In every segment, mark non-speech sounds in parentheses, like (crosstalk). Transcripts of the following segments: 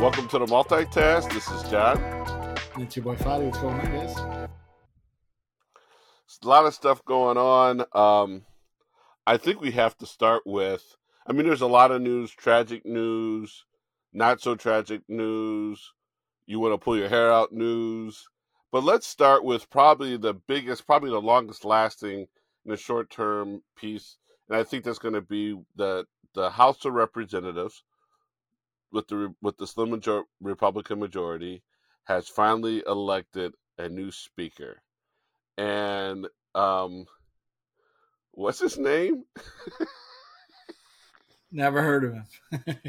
Welcome to the multitask. This is John. And it's your boy Fady. What's going on, guys? a lot of stuff going on. Um, I think we have to start with. I mean, there's a lot of news, tragic news, not so tragic news. You want to pull your hair out news, but let's start with probably the biggest, probably the longest lasting in the short term piece, and I think that's going to be the the House of Representatives with the with the slim major- Republican majority has finally elected a new speaker, and um, what's his name? Never heard of him. (laughs)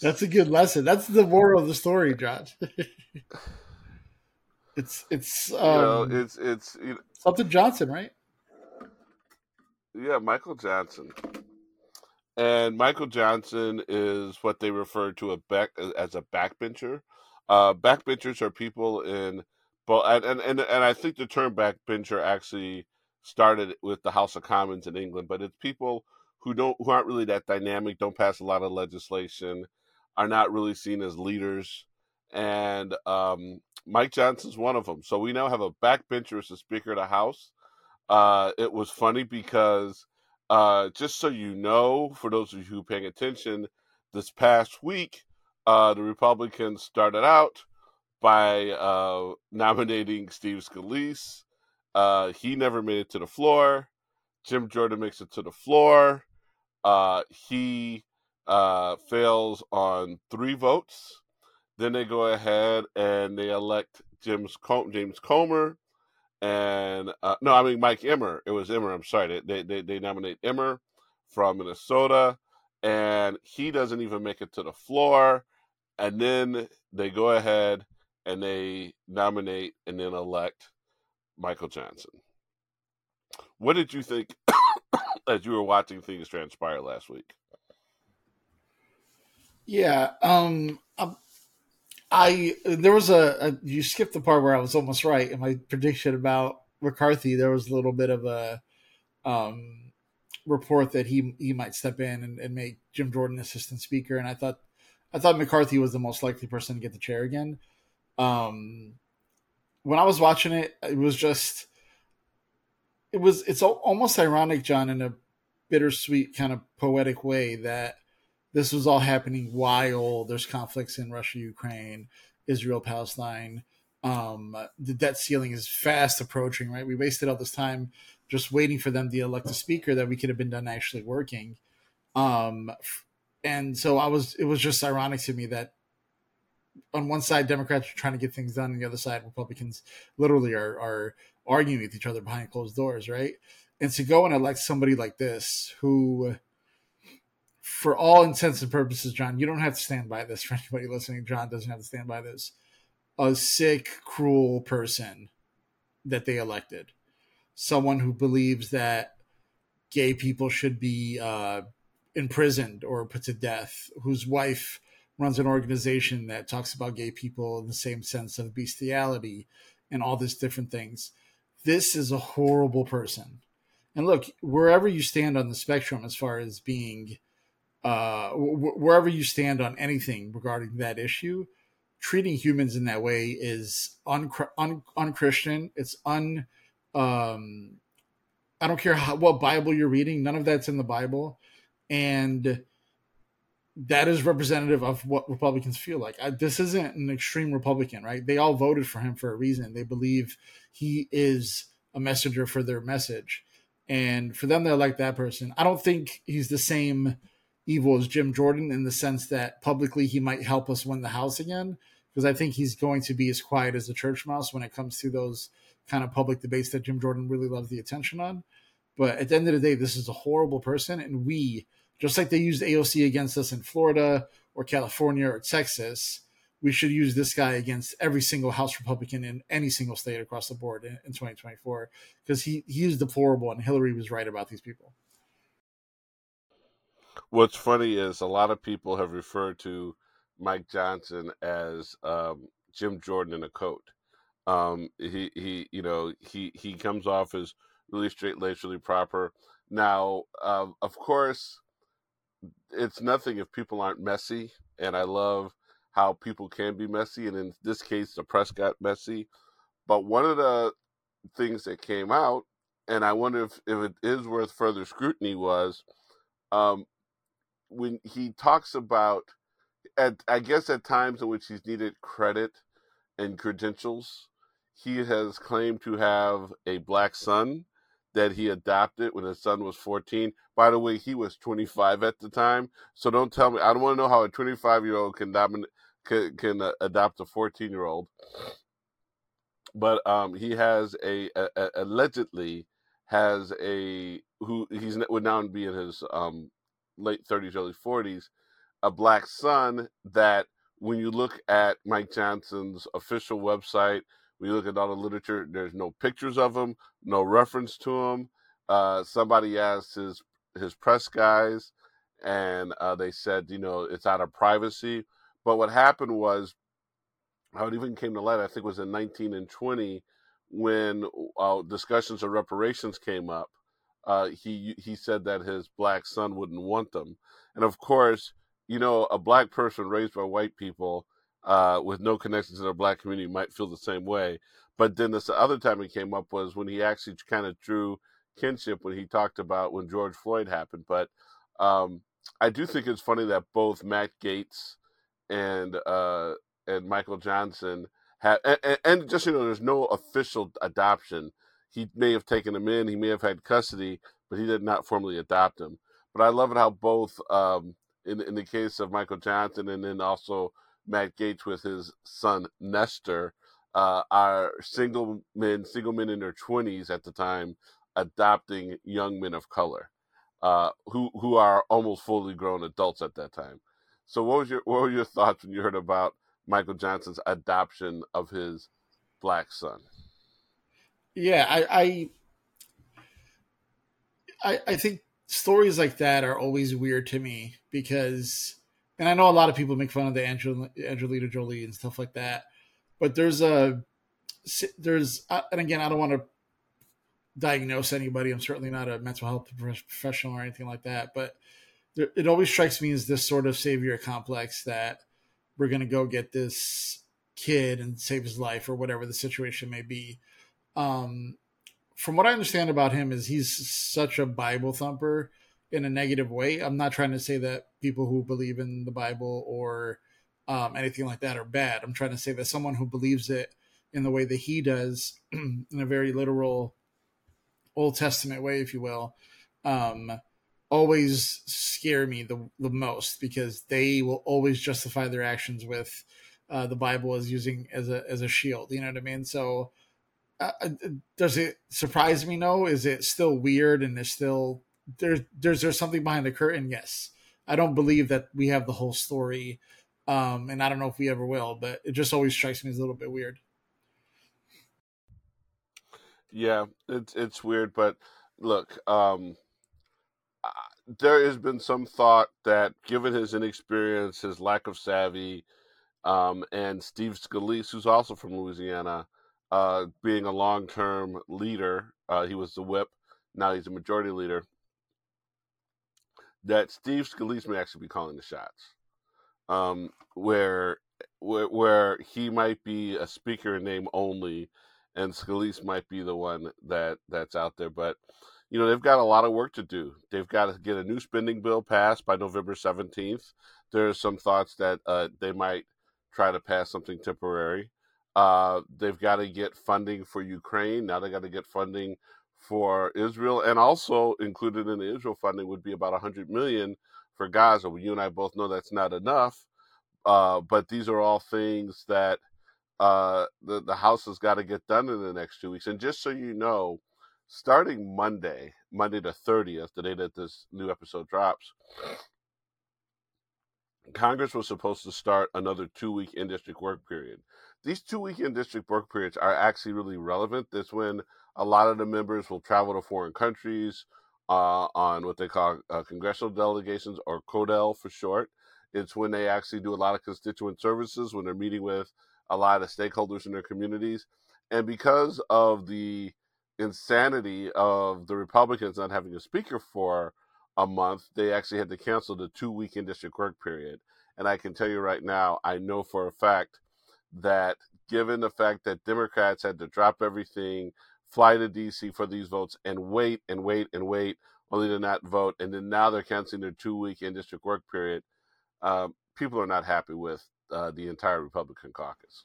That's a good lesson. That's the moral of the story, John. it's (laughs) it's um, you know, it's it's you know, something Johnson, right? yeah, Michael Johnson. And Michael Johnson is what they refer to a back as a backbencher. Uh, backbenchers are people in, and, and and and I think the term backbencher actually started with the House of Commons in England, but it's people who don't who aren't really that dynamic, don't pass a lot of legislation, are not really seen as leaders, and um, Mike Johnson's one of them. So we now have a backbencher as the Speaker of the House. Uh, it was funny because uh, just so you know, for those of you who are paying attention, this past week, uh, the Republicans started out by uh, (laughs) nominating Steve Scalise. Uh, he never made it to the floor. Jim Jordan makes it to the floor. Uh, he fails on three votes. Then they go ahead and they elect James Com- James Comer and uh, no, I mean Mike Emmer. It was Emmer. I'm sorry. They they they nominate Emmer from Minnesota, and he doesn't even make it to the floor. And then they go ahead and they nominate and then elect Michael Johnson. What did you think (coughs) as you were watching things transpire last week? Yeah, um, there was a, a, you skipped the part where I was almost right in my prediction about McCarthy. There was a little bit of a um, report that he he might step in and, and, make Jim Jordan assistant speaker, and I thought I thought McCarthy was the most likely person to get the chair again. Um, when I was watching it, it was just it was it's almost ironic, John, in a bittersweet kind of poetic way that this was all happening while there's conflicts in Russia, Ukraine, Israel, Palestine. Um, the debt ceiling is fast approaching, right? We wasted all this time just waiting for them to elect a speaker that we could have been done actually working. Um, and so I was, it was just ironic to me that on one side, Democrats are trying to get things done, and the other side, Republicans literally are, are arguing with each other behind closed doors, right? And to go and elect somebody like this who for all intents and purposes, John, you don't have to stand by this for anybody listening. John doesn't have to stand by this. A sick, cruel person that they elected. Someone who believes that gay people should be uh, imprisoned or put to death, whose wife runs an organization that talks about gay people in the same sense of bestiality and all these different things. This is a horrible person. And look, wherever you stand on the spectrum as far as being uh, wherever you stand on anything regarding that issue, treating humans in that way is un un unchristian. It's un. Um, I don't care how, what Bible you're reading. None of that's in the Bible, and that is representative of what Republicans feel like. I, this isn't an extreme Republican, right? They all voted for him for a reason. They believe he is a messenger for their message, and for them to elect that person, I don't think he's the same evil as Jim Jordan in the sense that publicly he might help us win the House again. Because I think he's going to be as quiet as a church mouse when it comes to those kind of public debates that Jim Jordan really loves the attention on. But at the end of the day, this is a horrible person. And we, just like they used AOC against us in Florida or California or Texas, we should use this guy against every single House Republican in any single state across the board in, in 2024 because he, he is deplorable and Hillary was right about these people. What's funny is a lot of people have referred to Mike Johnson as um, Jim Jordan in a coat. Um, he he you know he he comes off as really straight laced, really proper. Now, uh, of course, it's nothing if people aren't messy, and I love how people can be messy, and in this case, the press got messy. But one of the things that came out, and I wonder if, if it is worth further scrutiny, was um, when he talks about, at I guess at times in which he's needed credit and credentials, he has claimed to have a black son that he adopted when his son was 14. By the way, he was 25 at the time. So don't tell me. I don't want to know how a 25 year old can, domin- can, can uh, adopt a 14 year old. But um, he has a, a, a, allegedly has a who he's would now be in his um, late 30s, early 40s, a black son that when you look at Mike Johnson's official website, we look at all the literature. There's no pictures of him, no reference to him. Uh, somebody asked his his press guys, and uh, they said, you know, it's out of privacy. But what happened was, how it even came to light, I think, was in 19 and 20 when uh, discussions of reparations came up. Uh, he he said that his black son wouldn't want them, and of course, you know, a black person raised by white people uh, with no connection to the black community might feel the same way. But then this other time it came up was when he actually kind of drew kinship when he talked about when George Floyd happened. But um, I do think it's funny that both Matt Gaetz and uh, and Michael Johnson have, and, and just you know, there's no official adoption. He may have taken him in, he may have had custody, but he did not formally adopt him. But I love it how both, um, in in the case of Michael Johnson, and then also Matt Gaetz with his son Nestor, uh, are single men, single men in their twenties at the time, adopting young men of color, uh, who who are almost fully grown adults at that time. So, what was your what were your thoughts when you heard about Michael Johnson's adoption of his black son? Yeah, I, I, I, think stories like that are always weird to me because and I know a lot of people make fun of the Angelina Jolie and stuff like that, but there's a there's uh, and again I don't want to diagnose anybody. I'm certainly not a mental health professional or anything like that, but there, it always strikes me as this sort of savior complex that we're going to go get this kid and save his life or whatever the situation may be. Um, from what I understand about him is he's such a Bible thumper in a negative way. I'm not trying to say that people who believe in the Bible or um, anything like that are bad. I'm trying to say that someone who believes it in the way that he does, (clears throat) in a very literal Old Testament way, if you will, um, always scare me the, the most because they will always justify their actions with uh, the Bible as using as a as a shield. You know what I mean? So. Uh, uh does it surprise me? No. Is it still weird and is still there's there's there's something behind the curtain. Yes, I don't believe that we have the whole story, um, and I don't know if we ever will. But it just always strikes me as a little bit weird. Yeah, it's it's weird, but look, um, there has been some thought that given his inexperience, his lack of savvy, um, and Steve Scalise, who's also from Louisiana, uh, being a long-term leader, uh, he was the whip. Now he's a majority leader that Steve Scalise may actually be calling the shots, um, where, where where he might be a speaker in name only, and Scalise might be the one that that's out there. But you know they've got a lot of work to do. They've got to get a new spending bill passed by November seventeenth. There are some thoughts that uh, they might try to pass something temporary. Uh, they've got to get funding for Ukraine. Now they got to get funding for Israel, and also included in the Israel funding would be about 100 million for Gaza. Well, you and I both know that's not enough, uh, but these are all things that uh, the the House has got to get done in the next two weeks. And just so you know, starting Monday, Monday the 30th, the day that this new episode drops, Congress was supposed to start another two week in district work period. These two weekend district work periods are actually really relevant. That's when a lot of the members will travel to foreign countries uh, on what they call uh, congressional delegations or CODEL for short. It's when they actually do a lot of constituent services, when they're meeting with a lot of stakeholders in their communities. And because of the insanity of the Republicans not having a speaker for a month, they actually had to cancel the two weekend district work period. And I can tell you right now, I know for a fact that given the fact that Democrats had to drop everything, fly to DC for these votes, and wait and wait and wait, only to not vote, and then now they're canceling their two week in district work period, um, people are not happy with uh, the entire Republican caucus.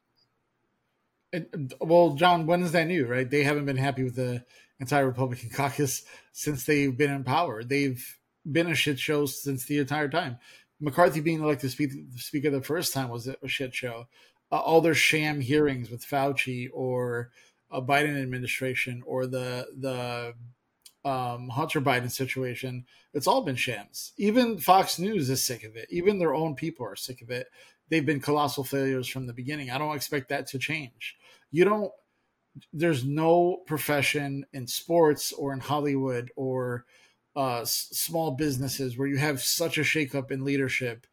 And, well, John, when is that new, right? They haven't been happy with the entire Republican (laughs) caucus since they've been in power. They've been a shit show since the entire time. McCarthy being elected speaker the first time was a shit show. Uh, all their sham hearings with Fauci or a Biden administration or the the um, Hunter Biden situation, it's all been shams. Even Fox News is sick of it. Even their own people are sick of it. They've been colossal failures from the beginning. I don't expect that to change. You don't. There's no profession in sports or in Hollywood or uh, s- small businesses where you have such a shakeup in leadership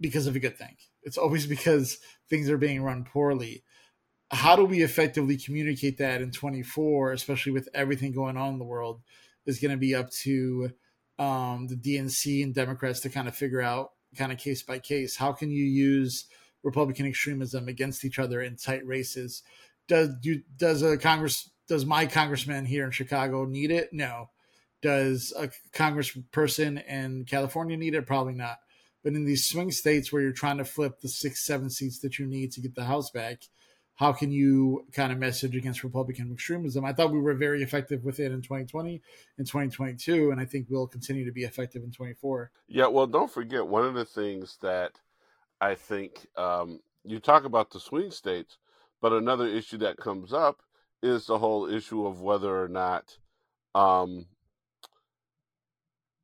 because of a good thing. It's always (laughs) because things are being run poorly. How do we effectively communicate that in 24, especially with everything going on in the world, is going to be up to um, the DNC and Democrats to kind of figure out, kind of case by case. How can you use Republican extremism against each other in tight races? Does do, does a Congress does my congressman here in Chicago need it? No. Does a congressperson in California need it? Probably not. But in these swing states where you're trying to flip the six, seven seats that you need to get the House back, how can you kind of message against Republican extremism? I thought we were very effective with it in 2020 and 2022, and I think we'll continue to be effective in 24. Yeah, well, don't forget one of the things that I think um, you talk about the swing states, but another issue that comes up is the whole issue of whether or not um,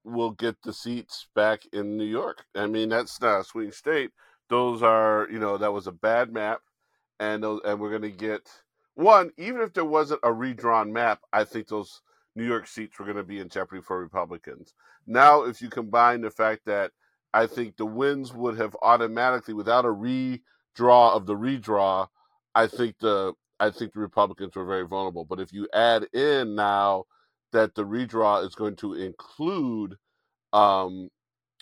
we'll get the seats back in New York. I mean, that's not a swing state. Those are, you know, that was a bad map, and those, and we're going to get one. Even if there wasn't a redrawn map, I think those New York seats were going to be in jeopardy for Republicans. Now, if you combine the fact that I think the wins would have automatically, without a redraw of the redraw, I think the I think the Republicans were very vulnerable. But if you add in now that the redraw is going to include, um,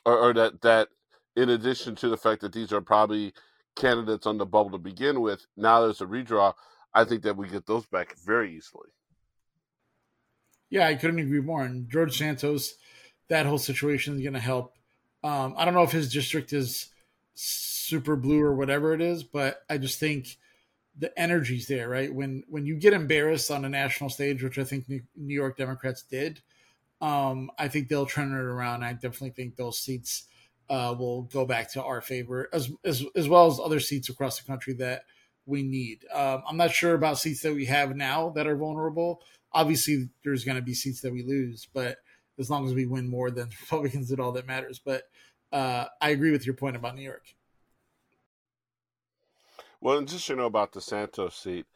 or, or that that in addition to the fact that these are probably candidates on the bubble to begin with, now there's a redraw. I think that we get those back very easily. Yeah, I couldn't agree more. And George Santos, that whole situation is going to help. Um, I don't know if his district is super blue or whatever it is, but I just think the energy's there, right? When when you get embarrassed on a national stage, which I think New York Democrats did, um, I think they'll turn it around. I definitely think those seats uh, will go back to our favor, as as as well as other seats across the country that we need. Um, I'm not sure about seats that we have now that are vulnerable. Obviously, there's going to be seats that we lose, but as long as we win more than (laughs) Republicans, it all that matters. But uh, I agree with your point about New York. Well, just you know about the Santos seat.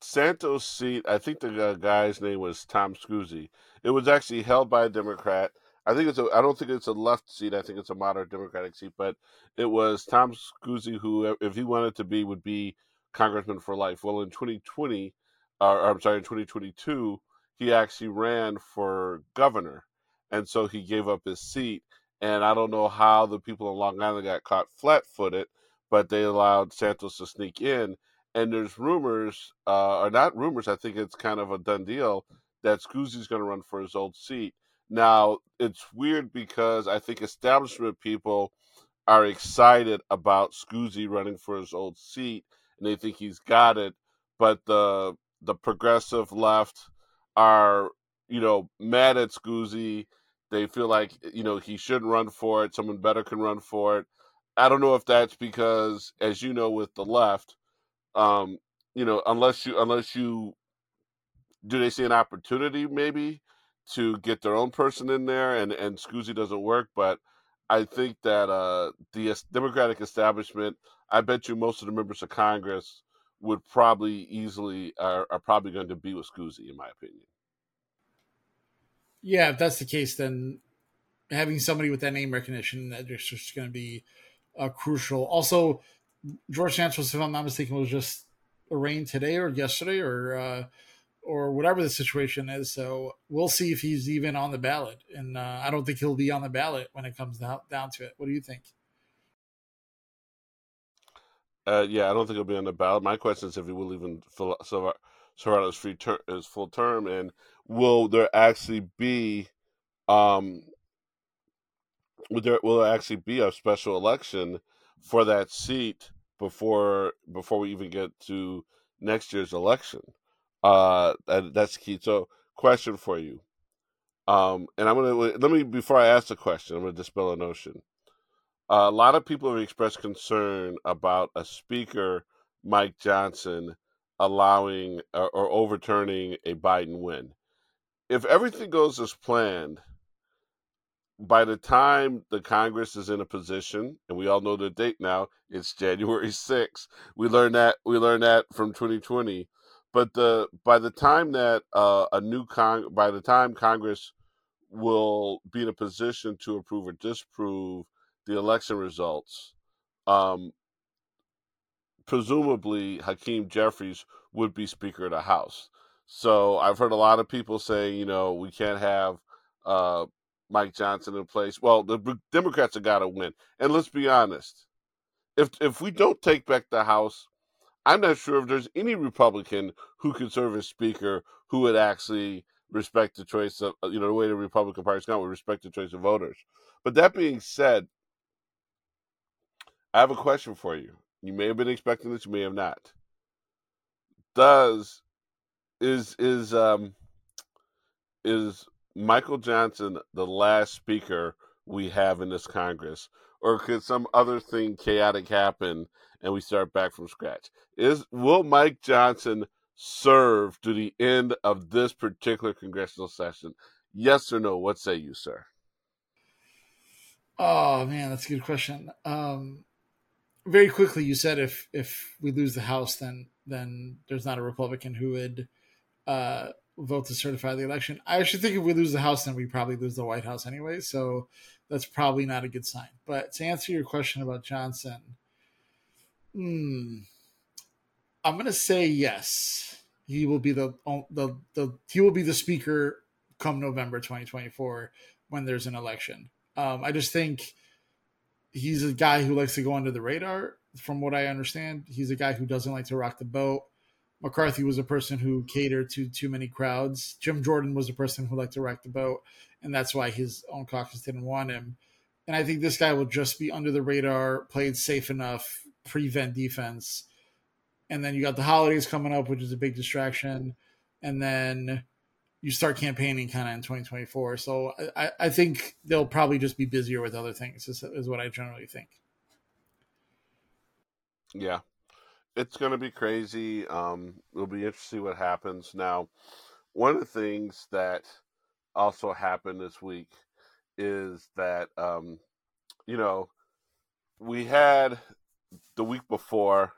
Santos seat, I think the uh, guy's name was Tom Suozzi. It was actually held by a Democrat. I think it's a. I don't think it's a left seat. I think it's a moderate Democratic seat. But it was Tom Suozzi who, if he wanted to be, would be congressman for life. Well, in 2020, uh, or I'm sorry, in 2022, he actually ran for governor, and so he gave up his seat. And I don't know how the people in Long Island got caught flat-footed but they allowed Santos to sneak in. And there's rumors, uh, or not rumors, I think it's kind of a done deal that Suozzi's going to run for his old seat. Now, it's weird because I think establishment people are excited about Suozzi running for his old seat and they think he's got it. But the the progressive left are, you know, mad at Suozzi. They feel like, you know, he shouldn't run for it. Someone better can run for it. I don't know if that's because, as you know, with the left, um, you know, unless you unless you do they see an opportunity maybe to get their own person in there, and and Suozzi doesn't work, but I think that uh, the Democratic establishment, I bet you most of the members of Congress would probably easily are, are probably going to be with Suozzi, in my opinion. Yeah, if that's the case, then having somebody with that name recognition that just going to be uh, crucial. Also, George Santos, if I'm not mistaken, was just arraigned today or yesterday, or uh, or whatever the situation is. So we'll see if he's even on the ballot. And uh, I don't think he'll be on the ballot when it comes down, down to it. What do you think? Uh, yeah, I don't think he'll be on the ballot. My question is if he will even fill Serrano's free ter- his full term, and will there actually be, um, will there will there actually be a special election for that seat before before we even get to next year's election? Uh, that, that's key. So, question for you. Um, and I'm gonna let me before I ask the question, I'm gonna dispel a notion. Uh, a lot of people have expressed concern about a speaker, Mike Johnson, allowing or, or overturning a Biden win. If everything goes as planned, by the time the Congress is in a position, and we all know the date now, it's January (laughs) 6th. We learned that we learned that from 2020 but the by the time that uh, a new con by the time Congress will be in a position to approve or disprove the election results, um, presumably Hakeem Jeffries would be Speaker of the House. So I've heard a lot of people say, you know, we can't have uh, Mike Johnson in place. Well, the Democrats have got to win, and let's be honest. If if we don't take back the House, I'm not sure if there's any Republican who could serve as Speaker who would actually respect the choice of, you know, the way the Republican Party's gone would respect the choice of voters. But that being said, I have a question for you. You may have been expecting this, you may have not. Does is is um is Michael Johnson the last speaker we have in this Congress? Or could some other thing chaotic happen and we start back from scratch. Is will Mike Johnson serve to the end of this particular congressional session? Yes or no? What say you, sir? Oh man, that's a good question. Um, very quickly, you said if if we lose the House, then then there's not a Republican who would uh, vote to certify the election. I actually think if we lose the House, then we probably lose the White House anyway. So that's probably not a good sign. But to answer your question about Johnson, Hmm. I'm gonna say yes. He will be the the the he will be the speaker come November 2024 when there's an election. Um, I just think he's a guy who likes to go under the radar. From what I understand, he's a guy who doesn't like to rock the boat. McCarthy was a person who catered to too many crowds. Jim Jordan was a person who liked to rock the boat, and that's why his own caucus didn't want him. And I think this guy will just be under the radar, played safe enough, prevent defense. And then you got the holidays coming up, which is a big distraction. And then you start campaigning kind of in 2024. So I, I think they'll probably just be busier with other things, is, is what I generally think. Yeah. It's going to be crazy. Um, it'll be interesting what happens. Now, one of the things that also happened this week is that, um, you know, we had the week before,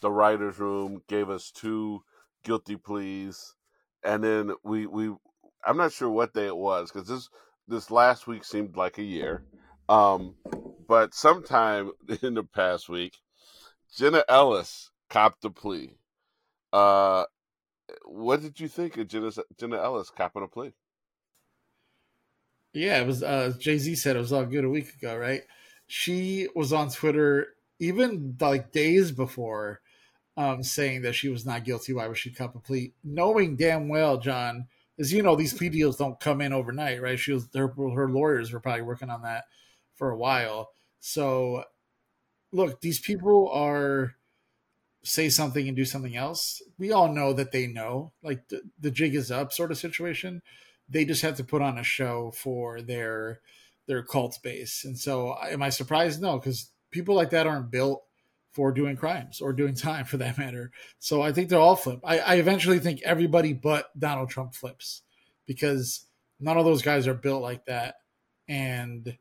the writers' room gave us two guilty pleas, and then we we I'm not sure what day it was because this this last week seemed like a year, um, but sometime (laughs) in the past week, Jenna Ellis copped a plea. Uh, what did you think of Jenna, Jenna Ellis copping a plea? Yeah, it was. Uh, Jay Z said it was all good a week ago, right? She was on Twitter even like days before um, saying that she was not guilty. Why was she cut plea? Knowing damn well, John, as you know, these plea deals don't come in overnight, right? She was her, her lawyers were probably working on that for a while. So, look, these people are say something and do something else. We all know that they know, like the, the jig is up sort of situation. They just have to put on a show for their their cult base. And so, am I surprised? No, because people like that aren't built for doing crimes or doing time for that matter. So I think they're all flip. I, I eventually think everybody but Donald Trump flips because none of those guys are built like that. And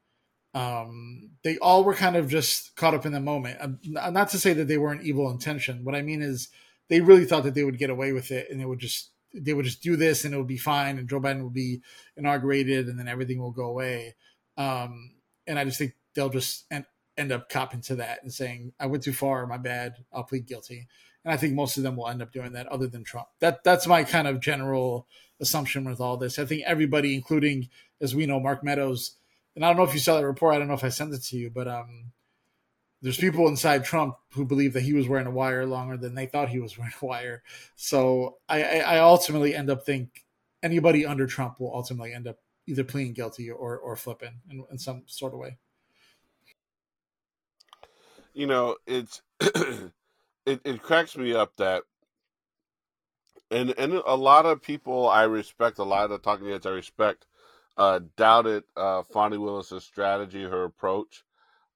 um, they all were kind of just caught up in the moment. Um, not to say that they weren't evil intention. What I mean is they really thought that they would get away with it and they would just they would just do this and it would be fine and Joe Biden will be inaugurated and then everything will go away. Um, and I just think they'll just and end up copping to that and saying, "I went too far. My bad. I'll plead guilty." And I think most of them will end up doing that, other than Trump. That that's my kind of general assumption with all this. I think everybody, including as we know, Mark Meadows, and I don't know if you saw that report. I don't know if I sent it to you, but um, there's people inside Trump who believe that he was wearing a wire longer than they thought he was (laughs) wearing a wire. So I, I ultimately end up think anybody under Trump will ultimately end up either pleading guilty or or flipping in, in some sort of way. You know, it's (clears throat) it, it cracks me up that and and a lot of people I respect, a lot of talking heads I respect, uh, doubted uh, Fani Willis's strategy, her approach.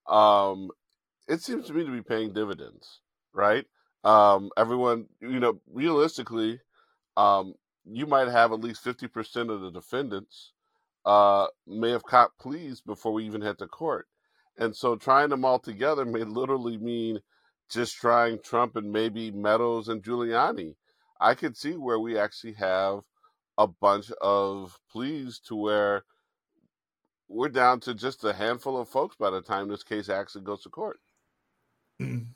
Um, it seems to me to be paying dividends, right? Um, everyone, you know, realistically, um, you might have at least 50% of the defendants uh, may have caught pleas before we even hit the court. And so trying them all together may literally mean just trying Trump and maybe Meadows and Giuliani. I could see where we actually have a bunch of pleas to where we're down to just a handful of folks by the time this case actually goes to court. Mm.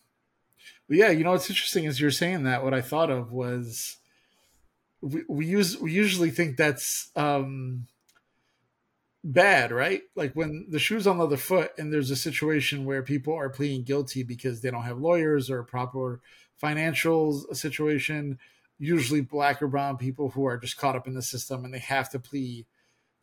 Yeah, you know what's interesting is you're saying that. What I thought of was we, we use we usually think that's um, bad, right? Like when the shoe's on the other foot, and there's a situation where people are pleading guilty because they don't have lawyers or a proper financial situation. Usually, black or brown people who are just caught up in the system and they have to plead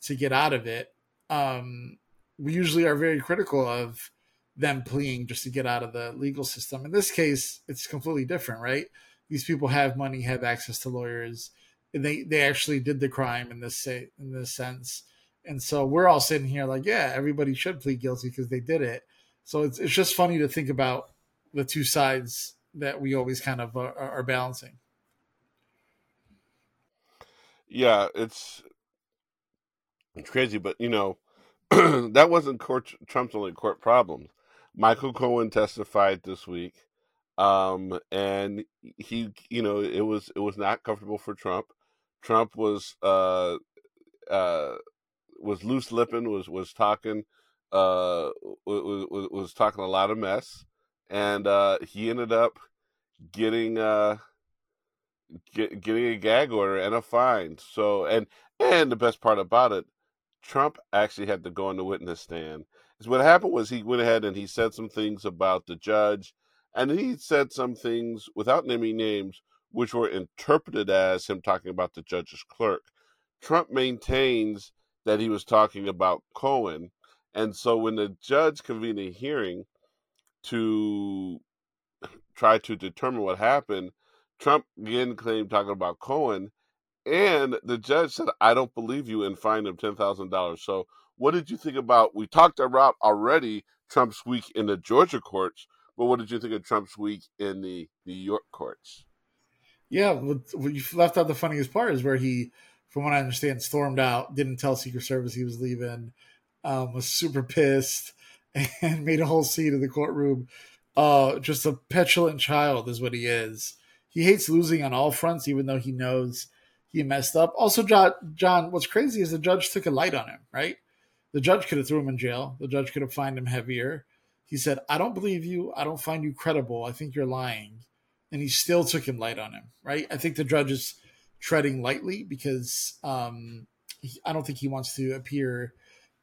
to get out of it. Um, we usually are very critical of them pleading just to get out of the legal system. In this case, it's completely different, right? These people have money, have access to lawyers, and they they actually did the crime in this say in this sense. And so we're all sitting here like, yeah, everybody should plead guilty because they did it. So it's it's just funny to think about the two sides that we always kind of are, are balancing. Yeah, it's it's crazy, but you know, (clears throat) that wasn't court, Trump's only court problems. Michael Cohen testified this week, um, and he, you know, it was it was not comfortable for Trump. Trump was uh, uh, was loose lipping, was was talking, uh, was, was talking a lot of mess, and uh, he ended up getting uh, get, getting a gag order and a fine. So, and and the best part about it, Trump actually had to go on the witness stand is what happened was he went ahead and he said some things about the judge, and he said some things without naming names, which were interpreted as him talking about the judge's clerk. Trump maintains that he was talking about Cohen, and so when the judge convened a hearing to try to determine what happened, Trump again claimed talking about Cohen, and the judge said, "I don't believe you," and fined him ten thousand dollars. So what did you think about? We talked about already Trump's week in the Georgia courts, but what did you think of Trump's week in the New York courts? Yeah, what, you left out the funniest part is where he, from what I understand, stormed out, didn't tell Secret Service he was leaving, um, was super pissed, (laughs) and made a whole scene in the courtroom. Uh, just a petulant child is what he is. He hates losing on all fronts, even though he knows he messed up. Also, John, John, what's crazy is the judge took a light on him, right? The judge could have threw him in jail. The judge could have fined him heavier. He said, I don't believe you. I don't find you credible. I think you're lying. And he still took him light on him, right? I think the judge is treading lightly because um, he, I don't think he wants to appear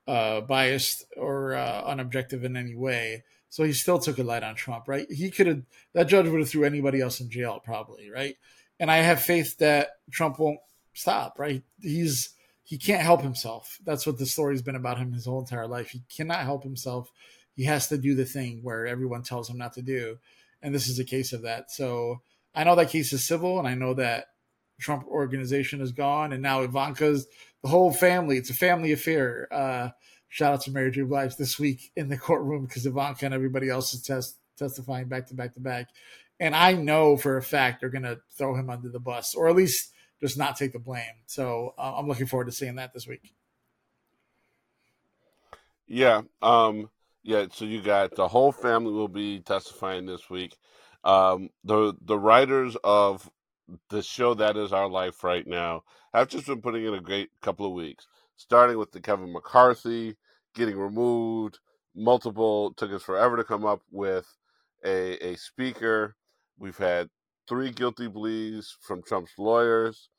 uh, biased or uh, unobjective in any way. So he still took a light on Trump, right? He could have, that judge would have threw anybody else in jail probably, right? And I have faith that Trump won't stop, right? He's, he can't help himself. That's what the story's been about him his whole entire life. He cannot help himself. He has to do the thing where everyone tells him not to do. And this is a case of that. So I know that case is civil, and I know that Trump organization is gone, and now Ivanka's the whole family. It's a family affair. Uh, shout out to Mary J. Blige this week in the courtroom because Ivanka and everybody else is test, testifying back to back to back. And I know for a fact they're going to throw him under the bus, or at least just not take the blame. So uh, I'm looking forward to seeing that this week. Yeah, um, yeah. So you got the whole family will be testifying this week. Um, the the writers of the show that is our life right now have just been putting in a great couple of weeks, starting with the Kevin McCarthy getting removed, multiple took us forever to come up with a a speaker. We've had three guilty pleas from Trump's lawyers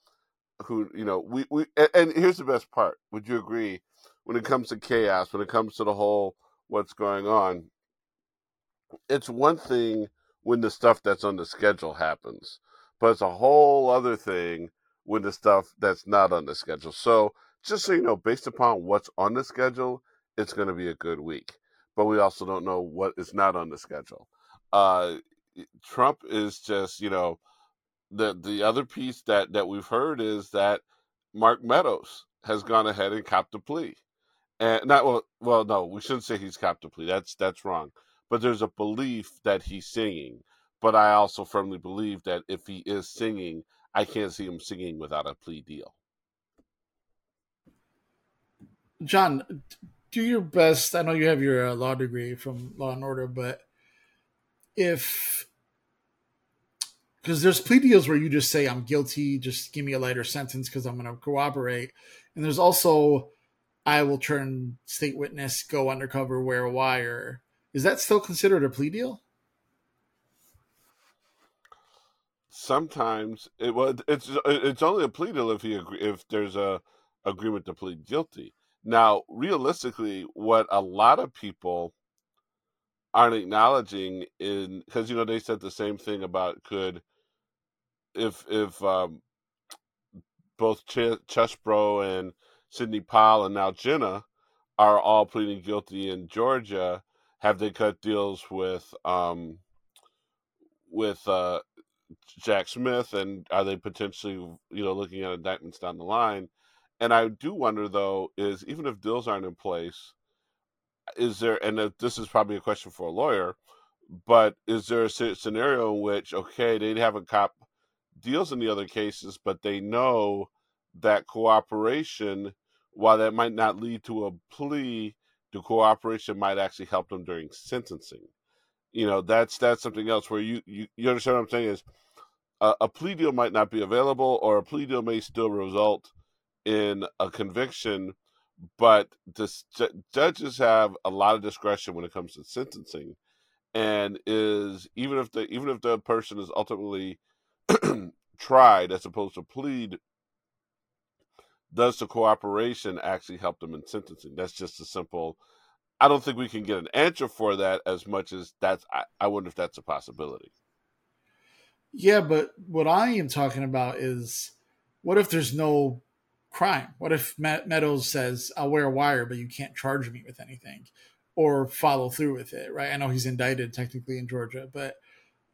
who you know we, we and, and here's the best part. Would you agree? When it comes to chaos when it comes to the whole what's going on it's one thing when the stuff that's on the schedule happens but it's a whole other thing when the stuff that's not on the schedule. So just so you know based upon what's on the schedule it's going to be a good week but we also don't know what is not on the schedule uh trump is just you know the the other piece that that we've heard is that Mark Meadows has gone ahead and copped a plea, and not well. Well, no, we shouldn't say he's copped a plea. That's that's wrong. But there's a belief that he's singing. But I also firmly believe that if he is singing, I can't see him singing without a plea deal. John, do your best. I know you have your uh, law degree from Law and Order, but if because there's plea deals where you just say I'm guilty, just give me a lighter sentence because I'm going to cooperate, and there's also I will turn state witness, go undercover, wear a wire. Is that still considered a plea deal? Sometimes it well, it's it's only a plea deal if he agree, if there's a agreement to plead guilty. Now, realistically, what a lot of people aren't acknowledging in because you know they said the same thing about could if if um, both Ch- Chesebro and Sidney Powell and now Jenna are all pleading guilty in Georgia, have they cut deals with um, with uh, Jack Smith, and are they potentially you know looking at indictments down the line? And I do wonder though, is even if deals aren't in place, is there? And this is probably a question for a lawyer, but is there a scenario in which okay they'd have a cop deals in the other cases, but they know that cooperation, while that might not lead to a plea, the cooperation might actually help them during sentencing. You know, that's that's something else where you you, you understand what I'm saying is a, a plea deal might not be available, or a plea deal may still result in a conviction, but the judges have a lot of discretion when it comes to sentencing, and is even if the even if the person is ultimately (clears throat) tried as opposed to plead, does the cooperation actually help them in sentencing? That's just a simple. I don't think we can get an answer for that as much as that's. I, I wonder if that's a possibility. Yeah, but what I am talking about is what if there's no crime? What if Meadows says, I'll wear a wire, but you can't charge me with anything or follow through with it, right? I know he's indicted technically in Georgia, but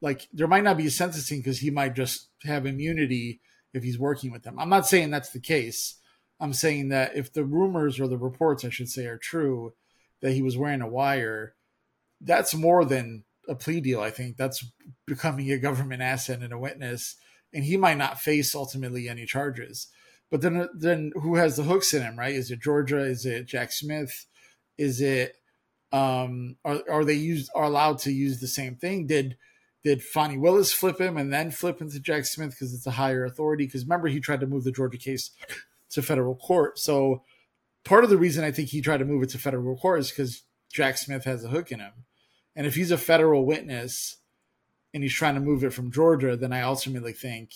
like there might not be a sentencing because he might just have immunity if he's working with them. I'm not saying that's the case. I'm saying that if the rumors or the reports, I should say, are true that he was wearing a wire, that's more than a plea deal. I think that's becoming a government asset and a witness, and he might not face ultimately any charges. But then, then who has the hooks in him, right? Is it Georgia? Is it Jack Smith? Is it um are, are they used are allowed to use the same thing? Did did Fani Willis flip him and then flip into Jack Smith because it's a higher authority? Because remember, he tried to move the Georgia case to federal court. So part of the reason I think he tried to move it to federal court is because Jack Smith has a hook in him. And if he's a federal witness and he's trying to move it from Georgia, then I ultimately think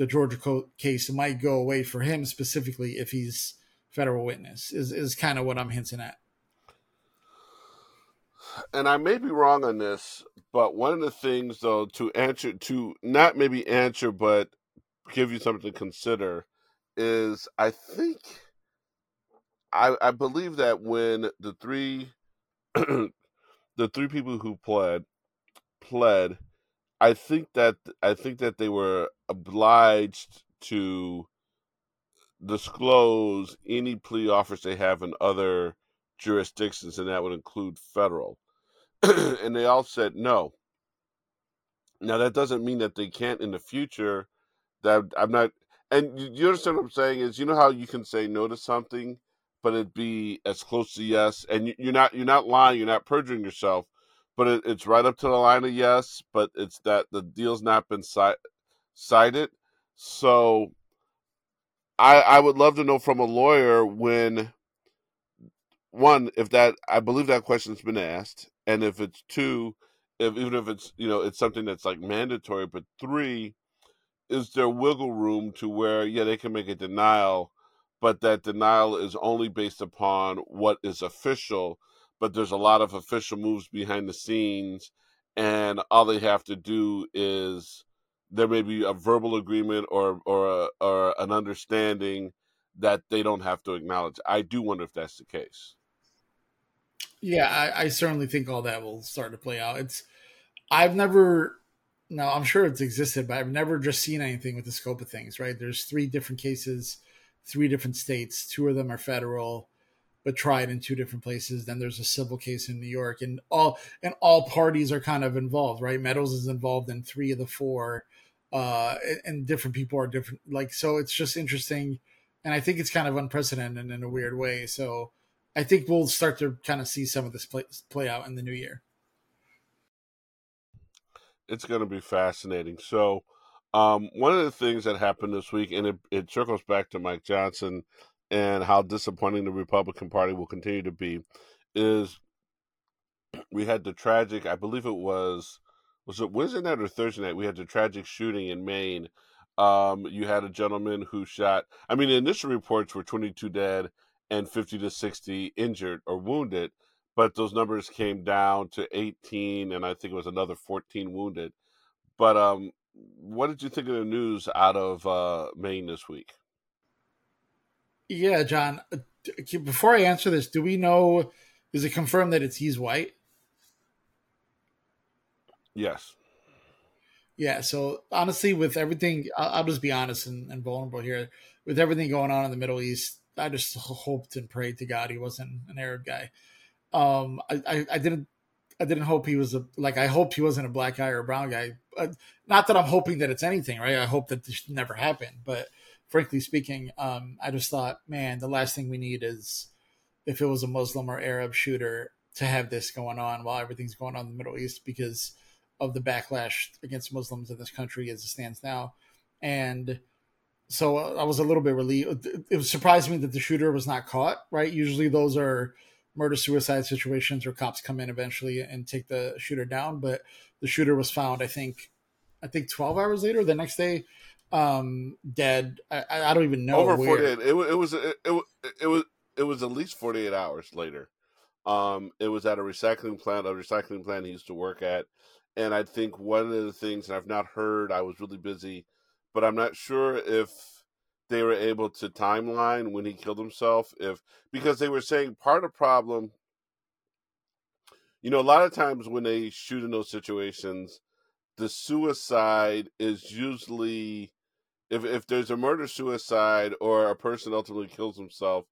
the Georgia case might go away for him specifically if he's federal witness, is, is kind of what I'm hinting at. And I may be wrong on this, but one of the things though to answer to not maybe answer but give you something to consider is I think I I believe that when the three (clears throat) the three people who pled pled I think that I think that they were obliged to disclose any plea offers they have in other jurisdictions, and that would include federal. (clears throat) and they all said no. Now that doesn't mean that they can't in the future. That I'm not, and you understand what I'm saying is, you know how you can say no to something, but it be as close to yes, and you're not you're not lying, you're not perjuring yourself, but it, it's right up to the line of yes, but it's that the deal's not been ci- cited. So, I I would love to know from a lawyer when one, if that I believe that question's been asked, and if it's two, if even if it's you know it's something that's like mandatory, but three, is there wiggle room to where yeah they can make a denial, but that denial is only based upon what is official, but there's a lot of official moves behind the scenes, and all they have to do is there may be a verbal agreement or or a, or an understanding that they don't have to acknowledge. I do wonder if that's the case. Yeah, I, I certainly think all that will start to play out. It's I've never no, I'm sure it's existed, but I've never just seen anything with the scope of things, right? There's three different cases, three different states, two of them are federal, but tried in two different places. Then there's a civil case in New York, and all and all parties are kind of involved, right? Meadows is involved in three of the four, uh, and, and different people are different. Like so, it's just interesting, and I think it's kind of unprecedented in a weird way. So I think we'll start to kind of see some of this play, play out in the new year. It's going to be fascinating. So, um, one of the things that happened this week, and it, it circles back to Mike Johnson and how disappointing the Republican Party will continue to be, is we had the tragic, I believe it was, was it Wednesday night or Thursday night? We had the tragic shooting in Maine. Um, you had a gentleman who shot, I mean, the initial reports were 22 dead and 50 to 60 injured or wounded, but those numbers came down to 18 and I think it was another 14 wounded. But um, what did you think of the news out of uh, Maine this week? Yeah, John. Uh, before I answer this, do we know? Is it confirmed that it's he's white? Yes. Yeah. So honestly, with everything, I'll, I'll just be honest and, and, vulnerable here. With everything going on in the Middle East, I just hoped and prayed to God he wasn't an Arab guy. Um, I, I, I didn't I didn't hope he was a like I hoped he wasn't a black guy or a brown guy. Uh, not that I'm hoping that it's anything, right? I hope that this never happened. But frankly speaking, um, I just thought, man, the last thing we need is if it was a Muslim or Arab shooter to have this going on while everything's going on in the Middle East because of the backlash against Muslims in this country as it stands now. And so I was a little bit relieved. It surprised me that the shooter was not caught. Right? Usually those are murder suicide situations where cops come in eventually and take the shooter down. But the shooter was found, I think, I think 12 hours later, the next day, um, dead. I, I don't even know. Over 48. It, it was it, it, it was it was at least 48 hours later. Um, it was at a recycling plant, a recycling plant he used to work at. And I think one of the things, and I've not heard, I was really busy but I'm not sure if they were able to timeline when he killed himself. If because they were saying part of the problem, you know, a lot of times when they shoot in those situations, the suicide is usually if if there's a murder suicide or a person ultimately kills himself,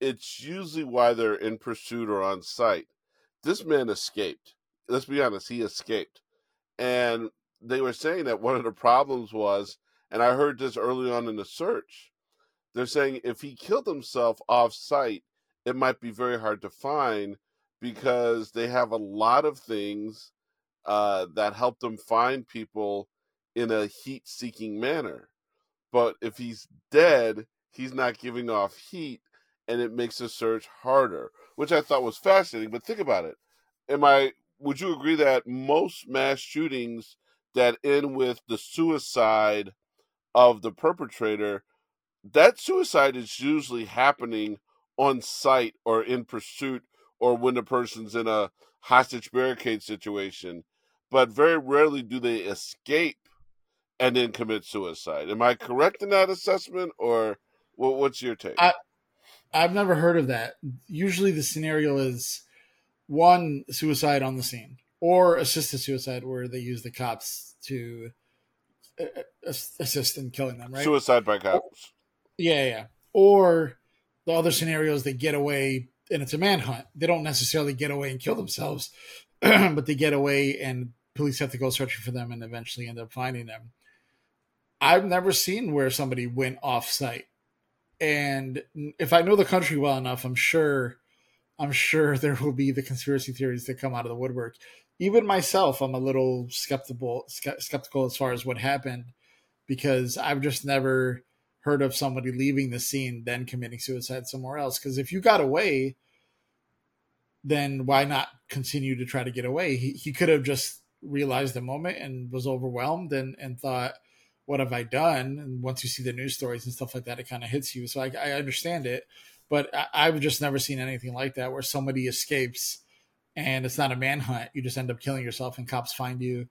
it's usually why they're in pursuit or on site. This man escaped. Let's be honest, he escaped. And they were saying that one of the problems was and I heard this early on in the search. They're saying if he killed himself off site, it might be very hard to find because they have a lot of things uh, that help them find people in a heat seeking manner. But if he's dead, he's not giving off heat and it makes the search harder, which I thought was fascinating. But think about it. Am I would you agree that most mass shootings that end with the suicide of the perpetrator, that suicide is usually happening on site or in pursuit or when the person's in a hostage barricade situation. But very rarely do they escape and then commit suicide. Am I correct in that assessment, or what's your take? I, I've never heard of that. Usually, the scenario is one suicide on the scene or assisted suicide, where they use the cops to uh, uh, assist in killing them, right? Suicide by cops. Yeah, yeah. Or the other scenarios, they get away and it's a manhunt. They don't necessarily get away and kill themselves, (clears throat) but they get away and police have to go searching for them and eventually end up finding them. I've never seen where somebody went off site. And if I know the country well enough, I'm sure I'm sure (laughs) there will be the conspiracy theories that come out of the woodwork even myself, I'm a little skeptical skeptical as far as what happened because I've just never heard of somebody leaving the scene then committing suicide somewhere else. Because if you got away, then why not continue to try to get away? He he could have just realized the moment and was overwhelmed and and thought, "What have I done?" And once you see the news stories and stuff like that, it kind of hits you. So I, I understand it, but I, I've just never seen anything like that where somebody escapes and it's not a manhunt. You just end up killing yourself, and cops find you,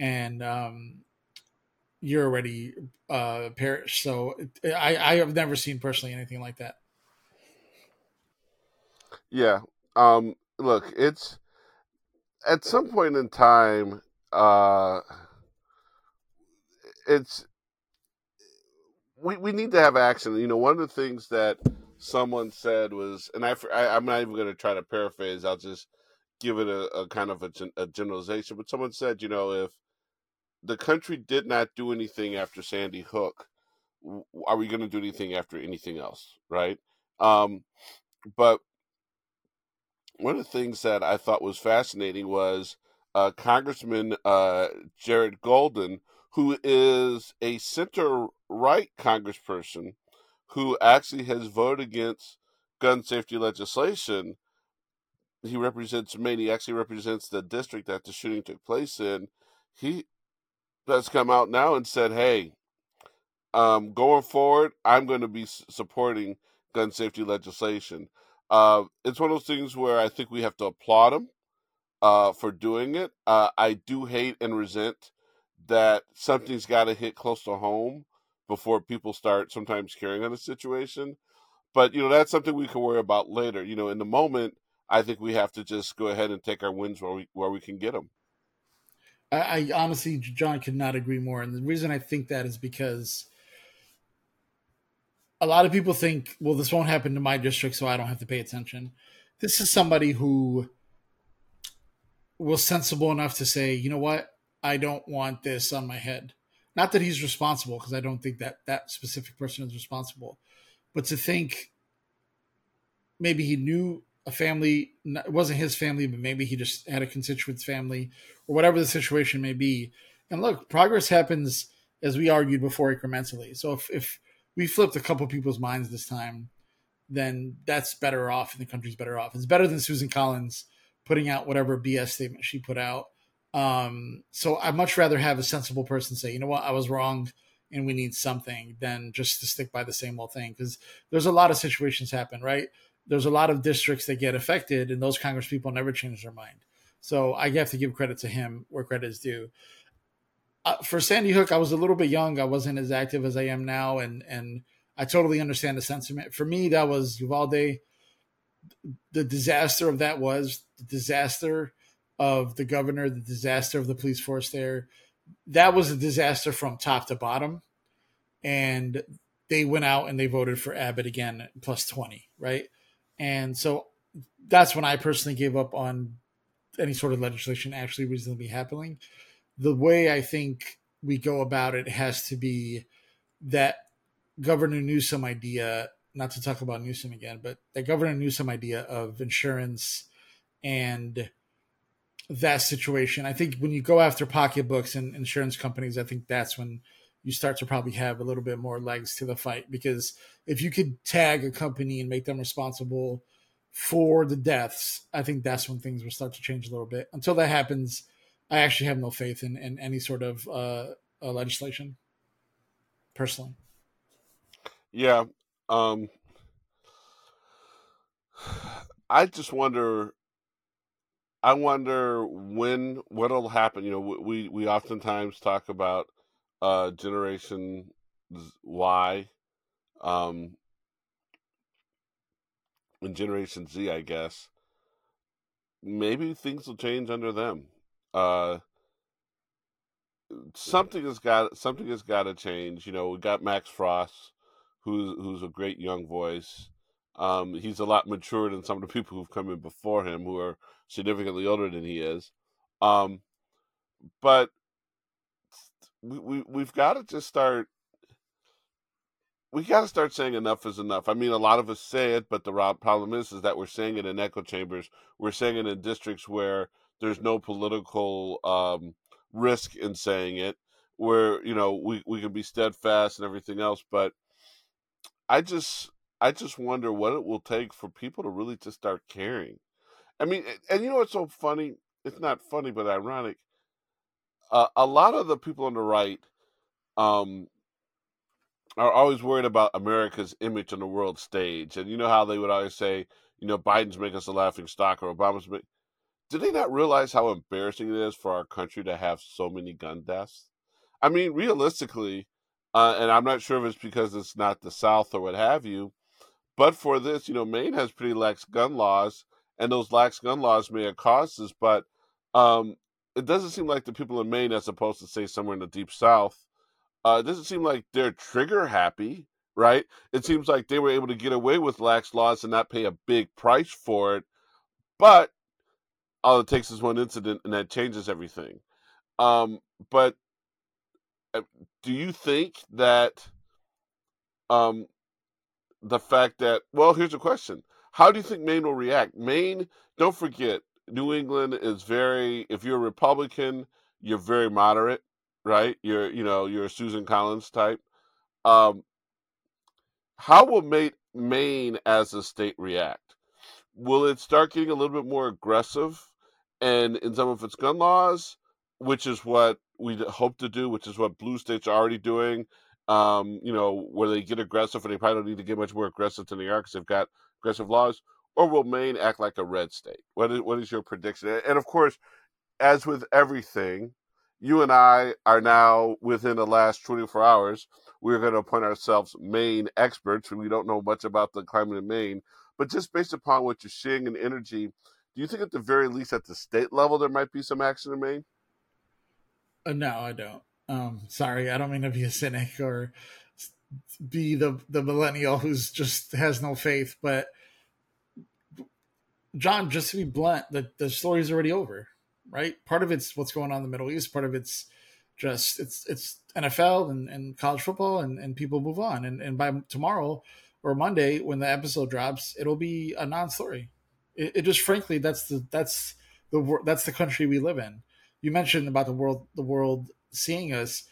and um, you're already uh, perished. So I, I have never seen personally anything like that. Yeah. Um, look, it's at some point in time, uh, it's we we need to have action. You know, one of the things that someone said was, and I, I am not even going to try to paraphrase. I'll just give it a, a kind of a, a generalization. But someone said, you know, if the country did not do anything after Sandy Hook, are we going to do anything after anything else, right? Um, but one of the things that I thought was fascinating was uh, Congressman uh, Jared Golden, who is a center right congressperson who actually has voted against gun safety legislation. He represents Maine. He actually represents the district that the shooting took place in. He has come out now and said, "Hey, um, going forward, I'm going to be supporting gun safety legislation." Uh, it's one of those things where I think we have to applaud him uh, for doing it. Uh, I do hate and resent that something's got to hit close to home before people start sometimes caring on a situation. But you know that's something we can worry about later. You know, in the moment, I think we have to just go ahead and take our wins where we where we can get them. I, I honestly, John, could not agree more. And the reason I think that is because a lot of people think, well, this won't happen to my district, so I don't have to pay attention. This is somebody who was sensible enough to say, you know what, I don't want this on my head. Not that he's responsible, because I don't think that that specific person is responsible, but to think maybe he knew a family, it wasn't his family, but maybe he just had a constituent's family or whatever the situation may be. And look, progress happens, as we argued before, incrementally. So if, if we flipped a couple people's minds this time, then that's better off and the country's better off. It's better than Susan Collins putting out whatever BS statement she put out. Um, so I'd much rather have a sensible person say, you know what, I was wrong and we need something than just to stick by the same old thing. Because there's a lot of situations happen, right? There's a lot of districts that get affected and those Congress people never change their mind. So I have to give credit to him where credit is due uh, for Sandy Hook, I was a little bit young. I wasn't as active as I am now, and and I totally understand the sentiment. For me, that was Uvalde. The disaster of that was the disaster of the governor, the disaster of the police force there. That was a disaster from top to bottom, and they went out and they voted for Abbott again plus twenty, right? And so that's when I personally gave up on any sort of legislation actually reasonably happening the way I think we go about it has to be that Governor Newsom idea, not to talk about Newsom again, but that Governor Newsom idea of insurance and that situation. I think when you go after pocketbooks and insurance companies, I think that's when you start to probably have a little bit more legs to the fight because if you could tag a company and make them responsible for the deaths, I think that's when things will start to change a little bit. Until that happens, I actually have no faith in, in any sort of uh, uh, legislation, personally. Yeah. Um, I just wonder. I wonder when what'll happen. You know, we we oftentimes talk about uh, Generation Y, um, and Generation Z, I guess. Maybe things will change under them uh, something has got something has got to change. You know, we got Max Frost, who's who's a great young voice. Um, he's a lot mature than some of the people who've come in before him, who are significantly older than he is. Um, but we, we we've got to just start. We got to start saying enough is enough. I mean, a lot of us say it, but the problem is, is that we're saying it in echo chambers. We're saying it in districts where there's no political um, risk in saying it. Where you know we we can be steadfast and everything else, but I just I just wonder what it will take for people to really just start caring. I mean, and you know what's so funny? It's not funny, but ironic. Uh, a lot of the people on the right um, are always worried about America's image on the world stage, and you know how they would always say, you know, Biden's making us a laughing stock or Obama's. Make... Do they not realize how embarrassing it is for our country to have so many gun deaths? I mean, realistically, uh, and I'm not sure if it's because it's not the South or what have you, but for this, you know, Maine has pretty lax gun laws, and those lax gun laws may have caused this, but um, it doesn't seem like the people in Maine, as opposed to say somewhere in the deep South, uh, it doesn't seem like they're trigger happy, right? It seems like they were able to get away with lax laws and not pay a big price for it, but all it takes is one incident, and that changes everything. Um, but uh, do you think that um, the fact that well, here's a question: How do you think Maine will react? Maine, don't forget, New England is very. If you're a Republican, you're very moderate, right? You're you know you're a Susan Collins type. Um, how will Maine, as a state react? Will it start getting a little bit more aggressive, and in some of its gun laws, which is what we hope to do, which is what blue states are already doing. Um, you know, where they get aggressive, and they probably don't need to get much more aggressive than they are because they've got aggressive laws. Or will Maine act like a red state? What is what is your prediction? And of course, as with everything, you and I are now within the last 24 hours. We're going to appoint ourselves Maine experts. We don't know much about the climate in Maine, but just based upon what you're seeing in energy, do you think at the very least at the state level there might be some action in Maine? Uh, no, I don't. Um, sorry, I don't mean to be a cynic or be the the millennial who's just has no faith, but John, just to be blunt, the the story's already over, right? Part of it's what's going on in the Middle East. Part of it's just it's it's NFL and, and college football, and, and people move on. And and by tomorrow or Monday, when the episode drops, it'll be a non-story. It, it just, frankly, that's the that's the that's the country we live in you mentioned about the world the world seeing us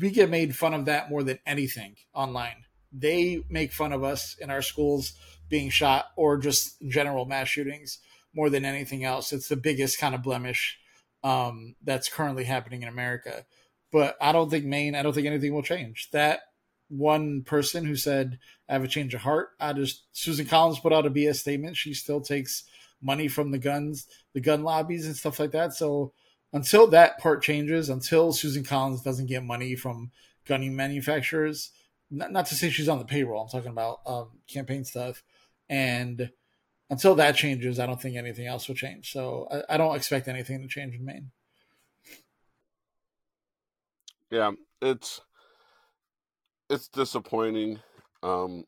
we get made fun of that more than anything online. They make fun of us in our schools being shot or just general mass shootings more than anything else. It's the biggest kind of blemish um, that's currently happening in america. But i don't think maine i don't think anything will change. That one person who said i have a change of heart i just susan collins put out a bs statement. She still takes money from the guns the gun lobbies and stuff like that. So until that part changes, until Susan Collins doesn't get money from gunning manufacturers, not, not to say she's on the payroll, I'm talking about um, campaign stuff. And until that changes, I don't think anything else will change. So I, I don't expect anything to change in Maine. Yeah, it's it's disappointing. Um,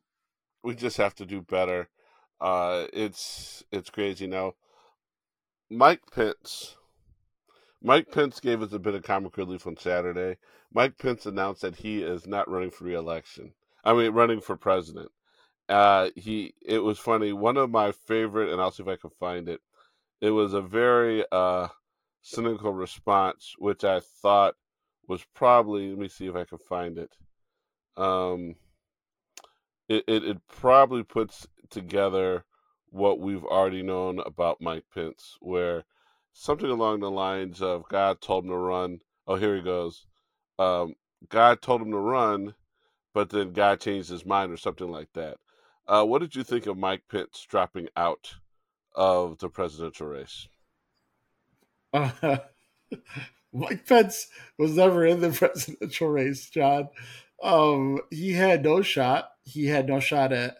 we just have to do better. Uh, it's it's crazy now. Mike Pence Mike Pence gave us a bit of comic relief on Saturday. Mike Pence announced that he is not running for reelection. I mean, running for president. Uh, he. It was funny. One of my favorite, and I'll see if I can find it. It was a very uh, cynical response, which I thought was probably. Let me see if I can find it. Um, it, it, it probably puts together what we've already known about Mike Pence, where something along the lines of God told him to run. Oh, here he goes. Um, God told him to run, but then God changed his mind or something like that. Uh, what did you think of Mike Pence dropping out of the presidential race? Uh, (laughs) Mike Pence was never in the (laughs) presidential race, John. Um, he had no shot. He had no shot at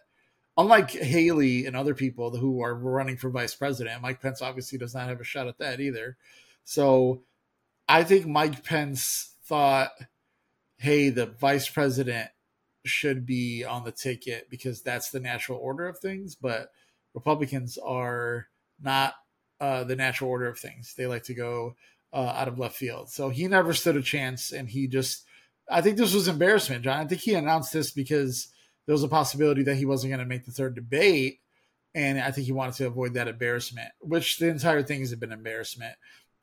unlike Haley and other people who are running for vice president, Mike Pence obviously does not have a shot at that either. So I think Mike Pence thought, hey, the vice president should be on the ticket because that's the natural order of things. But Republicans are not uh, the natural order of things. They like to go uh, out of left field. So he never stood a chance. And he just, I think this was embarrassment, John. I think he announced this because there was a possibility that he wasn't going to make the third debate. And I think he wanted to avoid that embarrassment, which the entire thing has been embarrassment.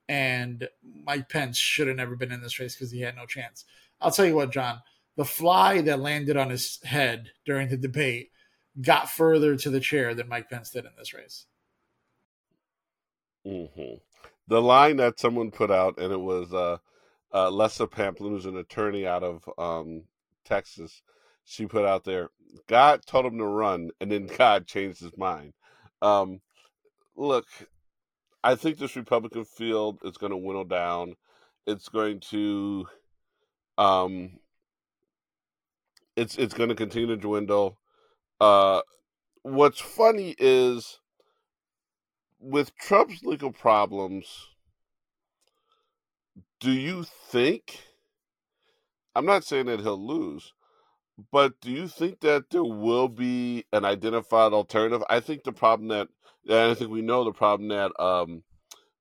And Mike Pence should have never been in this race because he had no chance. I'll tell you what, John, the fly that landed on his head during the debate got further to the chair than Mike Pence did in this race. hmm The line that someone put out, and it was uh, uh, Lessa Pamplin, who's an attorney out of um, Texas. She put out there, God told him to run, and then (laughs) God changed his mind. Um, look, I think this Republican field is going to whittle down. It's going to, um, it's it's going to continue to dwindle. Uh, what's funny is with Trump's legal problems, do you think? I'm not saying that he'll lose, but do you think that there will be an identified alternative? I think the problem that, and I think we know the problem that um,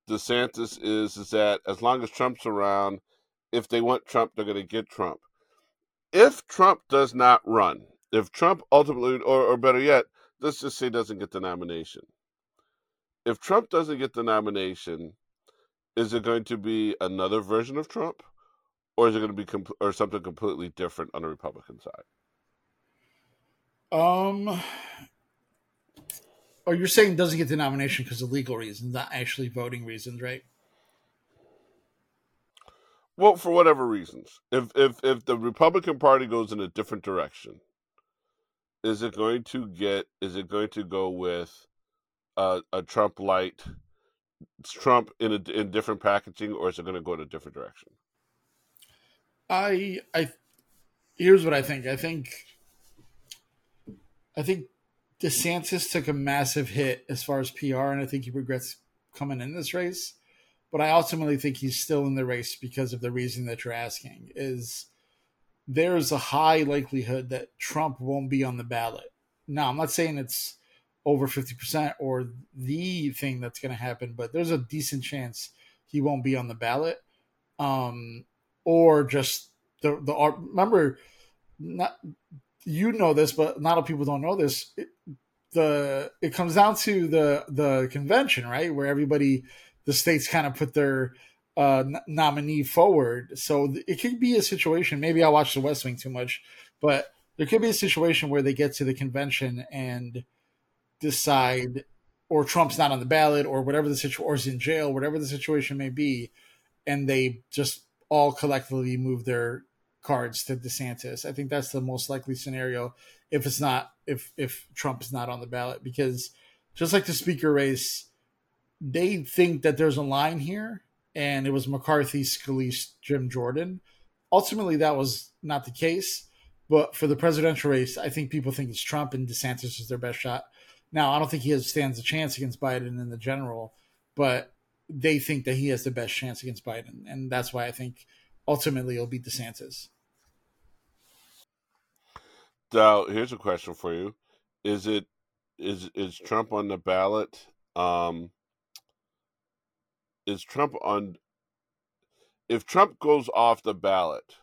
DeSantis is, is that as long as Trump's around, if they want Trump, they're going to get Trump. If Trump does not run, if Trump ultimately, or, or better yet, let's just say doesn't get the nomination, if Trump doesn't get the nomination, is it going to be another version of Trump, or is it going to be comp- or something completely different on the Republican side? Um. Oh, you're saying doesn't get the nomination because of legal reasons, not actually voting reasons, right? Well, for whatever reasons, if if if the Republican Party goes in a different direction, is it going to get? Is it going to go with a, a Trump light, Trump in a in different packaging, or is it going to go in a different direction? I I here's what I think. I think I think DeSantis took a massive hit as far as PR, and I think he regrets coming in this race. But I ultimately think he's still in the race because of the reason that you're asking. Is there's a high likelihood that Trump won't be on the ballot. Now, I'm not saying it's over 50% or the thing that's going to happen, but there's a decent chance he won't be on the ballot. Um, or just the, the, remember, not, you know this, but not a lot of people don't know this. It, the, it comes down to the, the convention, right? Where everybody, the states kind of put their, uh, nominee forward. So it could be a situation. Maybe I watch The West Wing too much, but there could be a situation where they get to the convention and decide, or Trump's not on the ballot, or whatever the situation, or is in jail, whatever the situation may be, and they just all collectively move their cards to DeSantis. I think that's the most likely scenario if it's not if if Trump is not on the ballot because just like the speaker race, they think that there's a line here, and it was McCarthy, Scalise, Jim Jordan. Ultimately, that was not the case. But for the presidential race, I think people think it's Trump and DeSantis is their best shot. Now, I don't think he has, stands a chance against Biden in the general, but they think that he has the best chance against Biden, and that's why I think ultimately it'll be DeSantis. Now, here's a question for you: Is it is is Trump on the ballot? Um, is Trump on? If Trump goes off the ballot,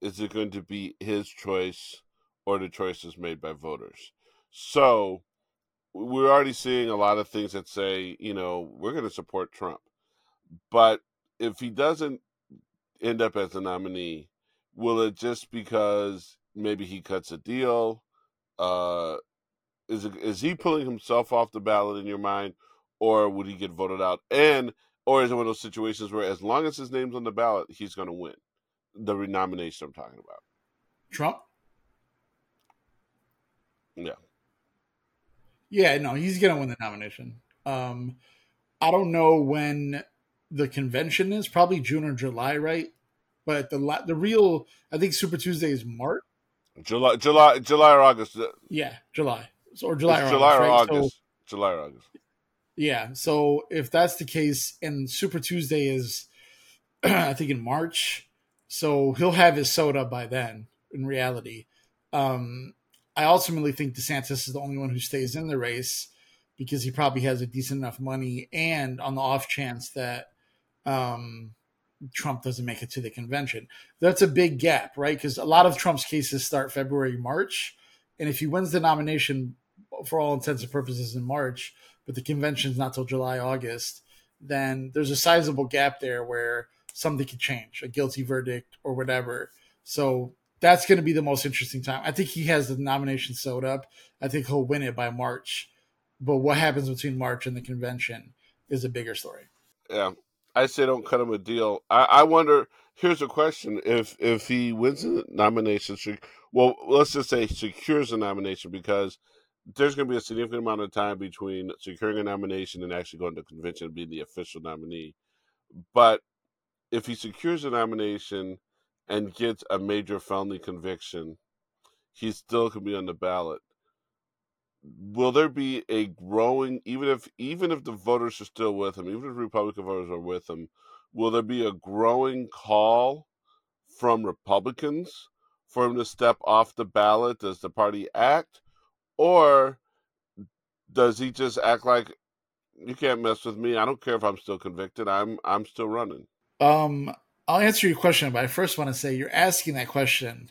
is it going to be his choice or the choices made by voters? So we're already seeing a lot of things that say, you know, we're going to support Trump. But if he doesn't end up as a nominee, will it just because maybe he cuts a deal? Uh, is it, is he pulling himself off the ballot in your mind, or would he get voted out? And or is it one of those situations where as long as his name's on the ballot, he's going to win the renomination I'm talking about? Trump. Yeah. Yeah, no, he's gonna win the nomination. Um, I don't know when the convention is. Probably June or July, right? But the the real, I think Super Tuesday is March. July, July, July or August. Yeah, July. Or July or July August, or right? August. So, July or August. yeah. So if that's the case, and Super Tuesday is, (clears throat) I think in March, so he'll have his soda by then. In reality, um, I ultimately think DeSantis is the only one who stays in the race because he probably has a decent enough money, and on the off chance that um, Trump doesn't make it to the convention, that's a big gap, right? Because a lot of Trump's cases start February, March, and if he wins the nomination for all intents and purposes in March, but the convention's not till July, August, then there's a sizable gap there where something could change, a guilty verdict or whatever. So that's going to be the most interesting time. I think he has the nomination sewed up. I think he'll win it by March. But what happens between March and the convention? is a bigger story. Yeah, I say don't cut him a deal. I, I wonder. Here's a question: If if he wins the nomination, well, let's just say secures the nomination because there's going to be a significant amount of time between securing a nomination and actually going to convention and being the official nominee. But if he secures a nomination and gets a major felony conviction, he still can be on the ballot. Will there be a growing even if even if the voters are still with him, even if Republican voters are with him, will there be a growing call from Republicans for him to step off the ballot? Does the party act? Or does he just act like you can't mess with me? I don't care if I'm still convicted. I'm I'm still running. Um, I'll answer your question, but I first want to say you're asking that question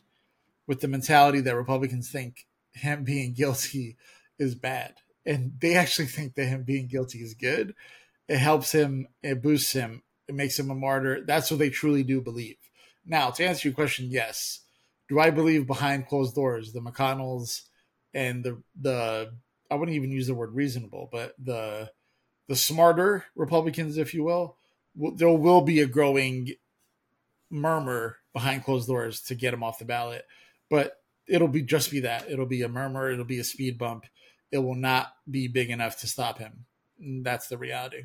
with the mentality that Republicans think him being guilty is bad, and they actually think that him being guilty is good. It helps him. It boosts him. It makes him a martyr. That's what they truly do believe. Now, to answer your question, yes. Do I believe behind closed doors the McConnells and the the I wouldn't even use the word reasonable, but the the smarter Republicans, if you will, there will be a growing murmur behind closed doors to get him off the ballot. But it'll be just be that. It'll be a murmur. It'll be a speed bump. It will not be big enough to stop him. That's the reality.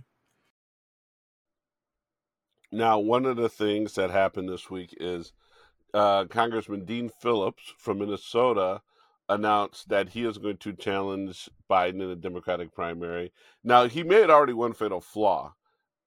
Now, one of the things that happened this week is uh, Congressman Dean Phillips from Minnesota announced that he is going to challenge Biden in the Democratic primary. Now, he made already one fatal flaw,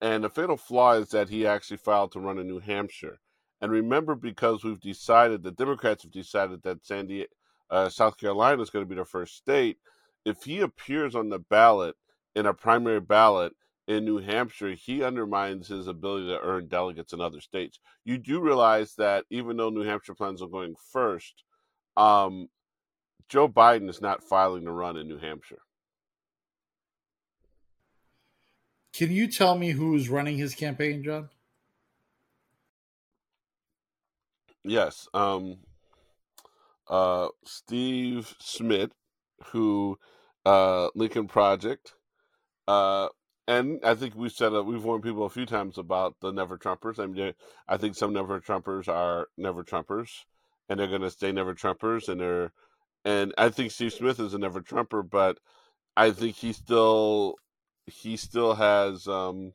and the fatal flaw is that he actually filed to run in New Hampshire. And remember, because we've decided, the Democrats have decided that uh, South Carolina is going to be their first state. If he appears on the ballot in a primary ballot in New Hampshire, he undermines his ability to earn delegates in other states. You do realize that even though New Hampshire plans on going first, um, Joe Biden is not filing to run in New Hampshire. Can you tell me who's running his campaign, John? Yes. Um, uh, Steve Schmidt, who uh, Lincoln Project, uh, and I think we've said we've warned people a few times about the Never Trumpers. I mean, I think some Never Trumpers are Never Trumpers, and they're going to stay Never Trumpers, and they're and I think Steve Smith is a never Trumper, but I think he still he still has um,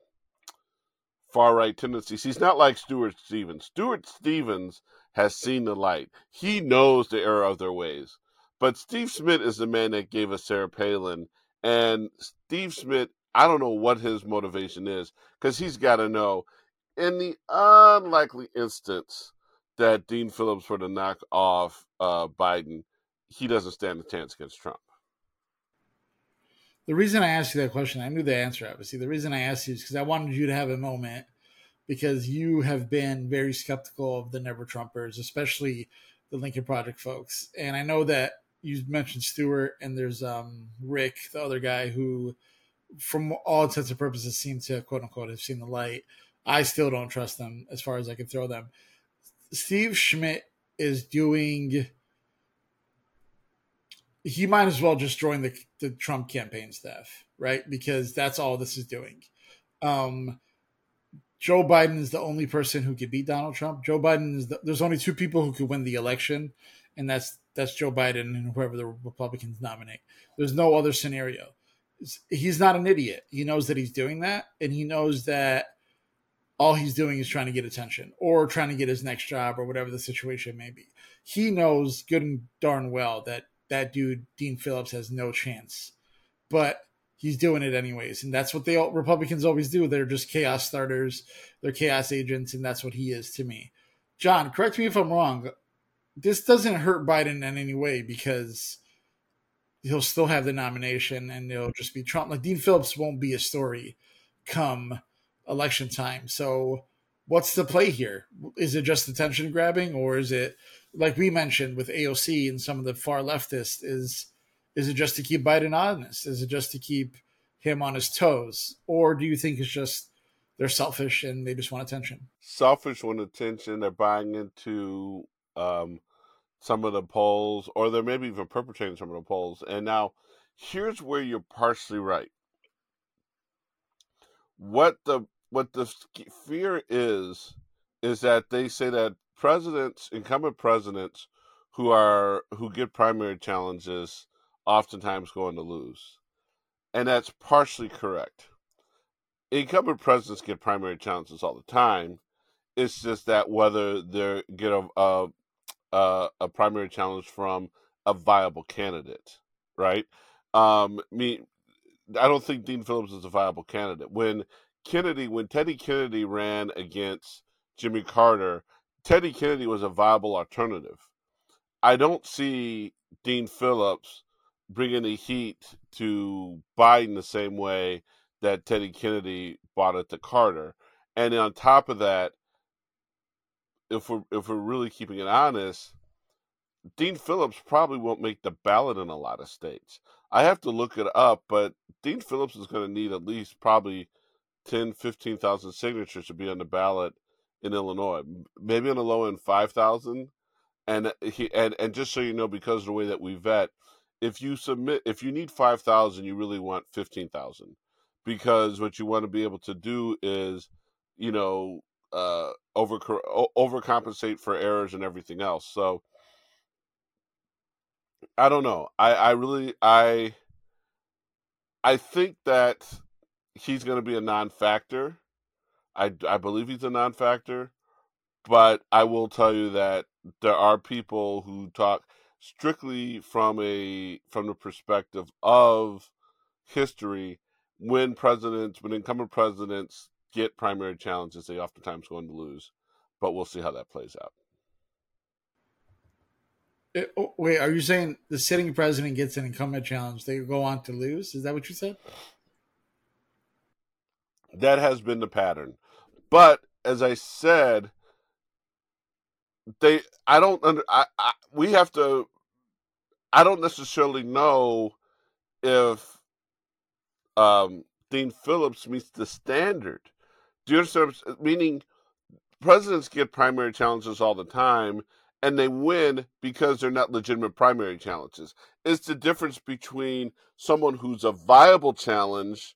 far right tendencies. He's not like Stuart Stevens. Stuart Stevens has seen the light. He knows the error of their ways. But Steve Smith is the man that gave us Sarah Palin, and Steve Smith, I don't know what his motivation is because he's got to know. In the unlikely instance that Dean Phillips were to knock off uh, Biden, he doesn't stand a chance against Trump. The reason I asked you that question, I knew the answer, obviously. The reason I asked you is because I wanted you to have a moment because you have been very skeptical of the Never Trumpers, especially the Lincoln Project folks. And I know that you mentioned Stuart and there's um, Rick, the other guy who, from all intents and purposes, seem to quote unquote have seen the light. I still don't trust them as far as I can throw them. Steve Schmidt is doing he might as well just join the the Trump campaign staff, right? Because that's all this is doing. Um, Joe Biden is the only person who could beat Donald Trump. Joe Biden is the, there's only two people who could win the election, and that's that's Joe Biden and whoever the Republicans nominate. There's no other scenario. He's not an idiot. He knows that he's doing that, and he knows that all he's doing is trying to get attention or trying to get his next job or whatever the situation may be. He knows good and darn well that that dude Dean Phillips has no chance. But he's doing it anyways, and that's what they Republicans always do. They're just chaos starters, they're chaos agents, and that's what he is to me. John, correct me if I'm wrong. This doesn't hurt Biden in any way because he'll still have the nomination, and it'll just be Trump. Like Dean Phillips won't be a story come election time. So, what's the play here? Is it just attention grabbing, or is it like we mentioned with AOC and some of the far leftists, is is it just to keep Biden honest? Is it just to keep him on his toes, or do you think it's just they're selfish and they just want attention? Selfish want attention. They're buying into um, some of the polls, or they're maybe even perpetrating some of the polls. And now, here's where you're partially right. what the what the fear is is that they say that presidents, incumbent presidents, who are who get primary challenges, oftentimes going to lose, and that's partially correct. Incumbent presidents get primary challenges all the time. It's just that whether they get a, a a, a primary challenge from a viable candidate, right? Um, me, I don't think Dean Phillips is a viable candidate. When Kennedy, when Teddy Kennedy ran against Jimmy Carter, Teddy Kennedy was a viable alternative. I don't see Dean Phillips bringing the heat to Biden the same way that Teddy Kennedy brought it to Carter. And on top of that, if we're if we're really keeping it honest, Dean Phillips probably won't make the ballot in a lot of states. I have to look it up, but Dean Phillips is going to need at least probably 10, 15,000 signatures to be on the ballot in Illinois. Maybe on the low end 5,000. And uh, he and and just so you know because of the way that we vet, if you submit if you need 5,000, you really want 15,000 because what you want to be able to do is, you know, uh over overcompensate for errors and everything else. So I don't know. I I really I I think that he's going to be a non-factor. I I believe he's a non-factor, but I will tell you that there are people who talk strictly from a from the perspective of history when presidents when incumbent presidents get primary challenges they oftentimes go on to lose but we'll see how that plays out it, eh, oh, wait, are you saying the sitting president gets an incumbent challenge, they go on to lose? Is that what you said? That has been the pattern. But as I said, they I don't under I, I we have to I don't necessarily know if um Dean Phillips meets the standard. Do you understand? Meaning, presidents get primary challenges all the time, and they win because they're not legitimate primary challenges. It's the difference between someone who's a viable challenge,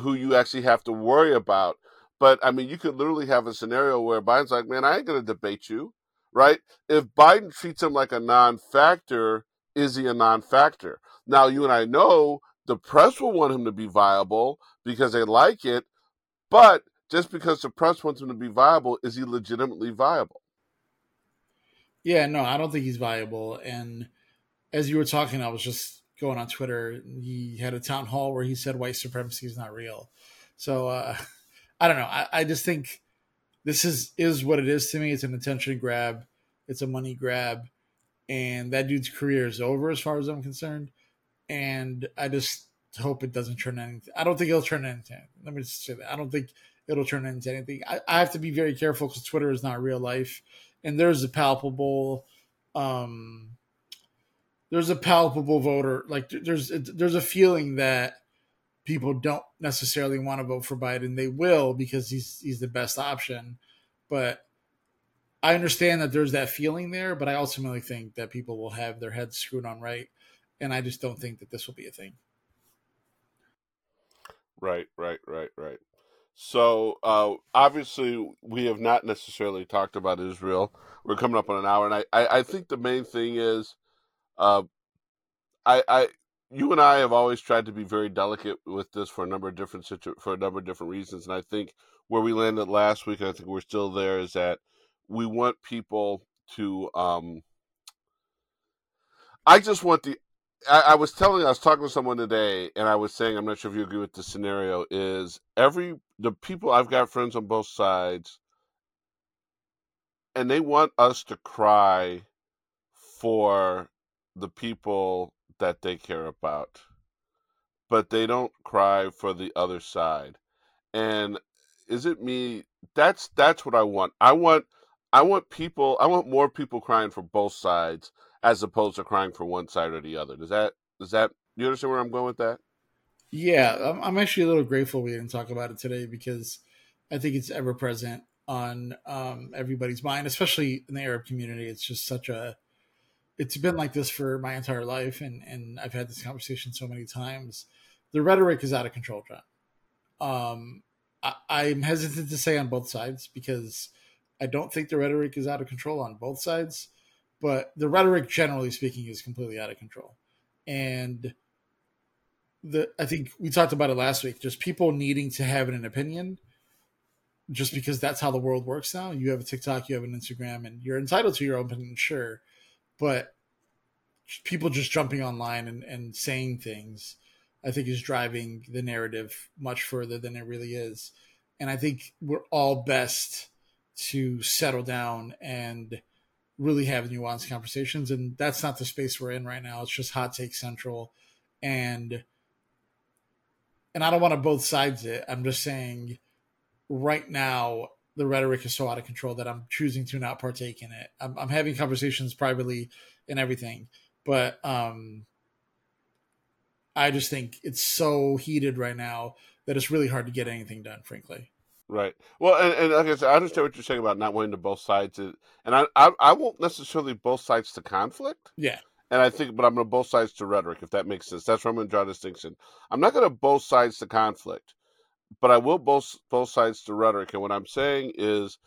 who you actually have to worry about. But I mean, you could literally have a scenario where Biden's like, man, I ain't going to debate you, right? If Biden treats him like a non factor, is he a non factor? Now, you and I know the press will want him to be viable because they like it, but just because the press wants him to be viable, is he legitimately viable? Yeah, no, I don't think he's viable. And as you were talking, I was just going on Twitter. He had a town hall where he said white supremacy is not real. So uh, (laughs) I don't know. I, I just think this is is what it is to me. It's an attention grab. It's a money grab, and that dude's career is over as far as I'm concerned. And I just hope it doesn't turn anything. I don't think it'll turn anything. Let me just say that. I don't think it'll turn into anything. I, I have to be very careful because Twitter is not real life and there's a palpable um there's a palpable voter like there's there's a feeling that people don't necessarily want to vote for Biden they will because he's he's the best option. But I understand that there's that feeling there but I ultimately think that people will have their heads screwed on right and I just don't think that this will be a thing. Right right right right. So uh, obviously, we have not necessarily talked about Israel. We're coming up on an hour, and I, I, I think the main thing is, uh, I, I, you and I have always tried to be very delicate with this for a number of different situ- for a number of different reasons, and I think where we landed last week, I think we're still there, is that we want people to. Um, I just want the I, I, was telling, I was talking to someone today, and I was saying, I'm not sure if you agree with the scenario. Is every the people I've got friends on both sides, and they want us to cry for the people that they care about, but they don't cry for the other side. And is it me? That's that's what I want. I want I want people. I want more people crying for both sides as opposed to crying for one side or the other. Does that does that you understand where I'm going with that? Yeah, I'm actually a little grateful we didn't talk about it today because I think it's ever present on um, everybody's mind, especially in the Arab community. It's just such a it's been like this for my entire life, and and I've had this conversation so many times. The rhetoric is out of control, John. Um, I, am hesitant to say on both sides because I don't think the rhetoric is out of control on both sides, but the rhetoric, generally speaking, is completely out of control. And the I think we talked about it last week. Just people needing to have an opinion, just because that's how the world works now. You have a TikTok, you have an Instagram, and you're entitled to your own opinion, sure, but people just jumping online and, and saying things I think is driving the narrative much further than it really is. And I think we're all best to settle down and really have nuanced conversations. And that's not the space we're in right now. It's just hot take central. And and I don't want to both sides it. I'm just saying right now the rhetoric is so out of control that I'm choosing to not partake in it. I'm, I'm having conversations privately and everything, but um, I just think it's so heated right now that it's really hard to get anything done, frankly. Right. Well, and, and like I said, I understand what you're saying about not wanting to both sides, and I, I, I won't necessarily both sides to conflict. Yeah. And I think, but I'm going to both sides to rhetoric, if that makes sense. That's where I'm going to draw a distinction. I'm not going to both sides to conflict, but I will both both sides to rhetoric. And what I'm saying is,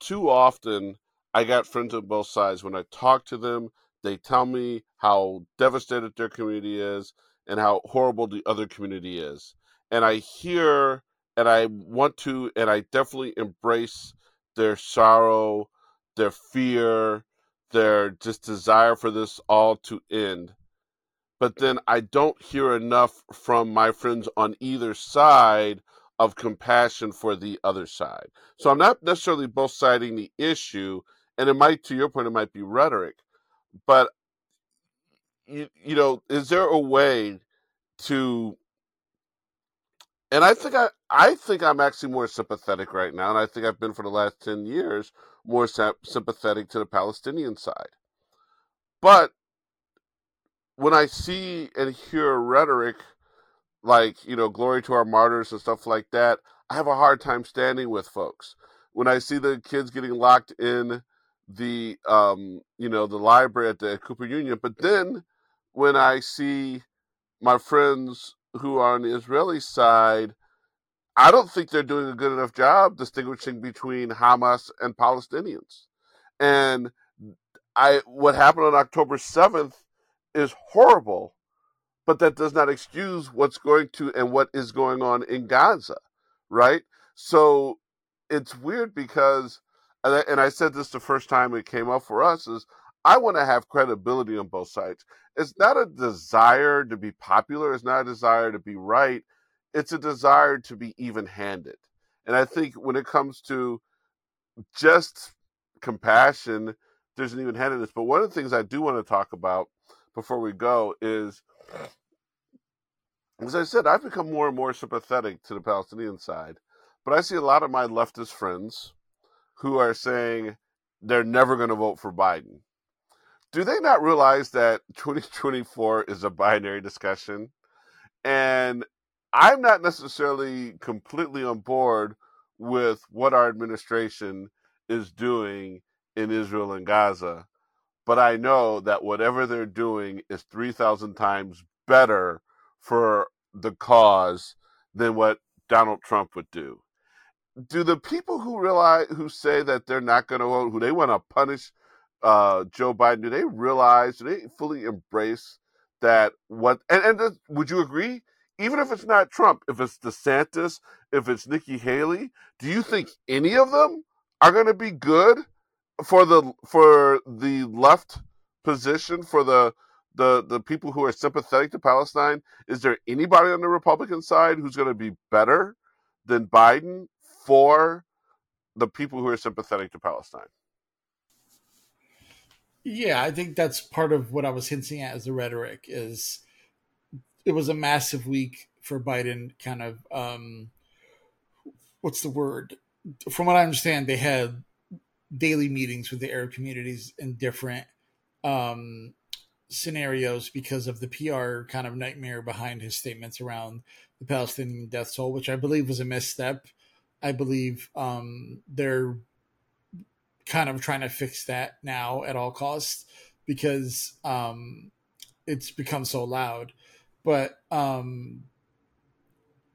too often I got friends on both sides. When I talk to them, they tell me how devastated their community is and how horrible the other community is. And I hear and I want to and I definitely embrace their sorrow, their fear, their just desire for this all to end. But then I don't hear enough from my friends on either side of compassion for the other side. So I'm not necessarily both siding the issue, and it might, to your point, it might be rhetoric, but you, you know, is there a way to and I think I I think I'm actually more sympathetic right now, and I think I've been for the last ten years more sympathetic to the Palestinian side. But when I see and hear rhetoric like you know glory to our martyrs and stuff like that, I have a hard time standing with folks. When I see the kids getting locked in the um, you know the library at the Cooper Union, but then when I see my friends who are on the Israeli side, I don't think they're doing a good enough job distinguishing between Hamas and Palestinians. And I what happened on October 7th is horrible, but that does not excuse what's going to and what is going on in Gaza, right? So it's weird because and I said this the first time it came up for us is I want to have credibility on both sides. It's not a desire to be popular, it's not a desire to be right. It's a desire to be even handed. And I think when it comes to just compassion, there's an even handedness. But one of the things I do want to talk about before we go is, as I said, I've become more and more sympathetic to the Palestinian side. But I see a lot of my leftist friends who are saying they're never going to vote for Biden do they not realize that (laughs) 2024 is a binary discussion? And I'm not necessarily completely on board with what our administration is doing in Israel and Gaza, but I know that whatever they're doing is 3,000 times better for the cause than what Donald Trump would do. Do the people who realize who say that they're not going to vote, who they want to punish uh, Joe Biden, do they realize, do they fully embrace that what, and, and would you agree? Even if it's not Trump, if it's DeSantis, if it's Nikki Haley, do you think any of them are going to be good for the for the left position for the the the people who are sympathetic to Palestine? Is there anybody on the Republican side who's going to be better than Biden for the people who are sympathetic to Palestine? Yeah, I think that's part of what I was hinting at as the rhetoric is it was a massive week for Biden kind of um what's the word? From what I understand, they had daily meetings with the Arab communities in different um scenarios because of the PR kind of nightmare behind his statements around the Palestinian death toll, which I believe was a misstep. I believe um, they're kind of trying to fix that now at all costs because um, it's become so loud. But um,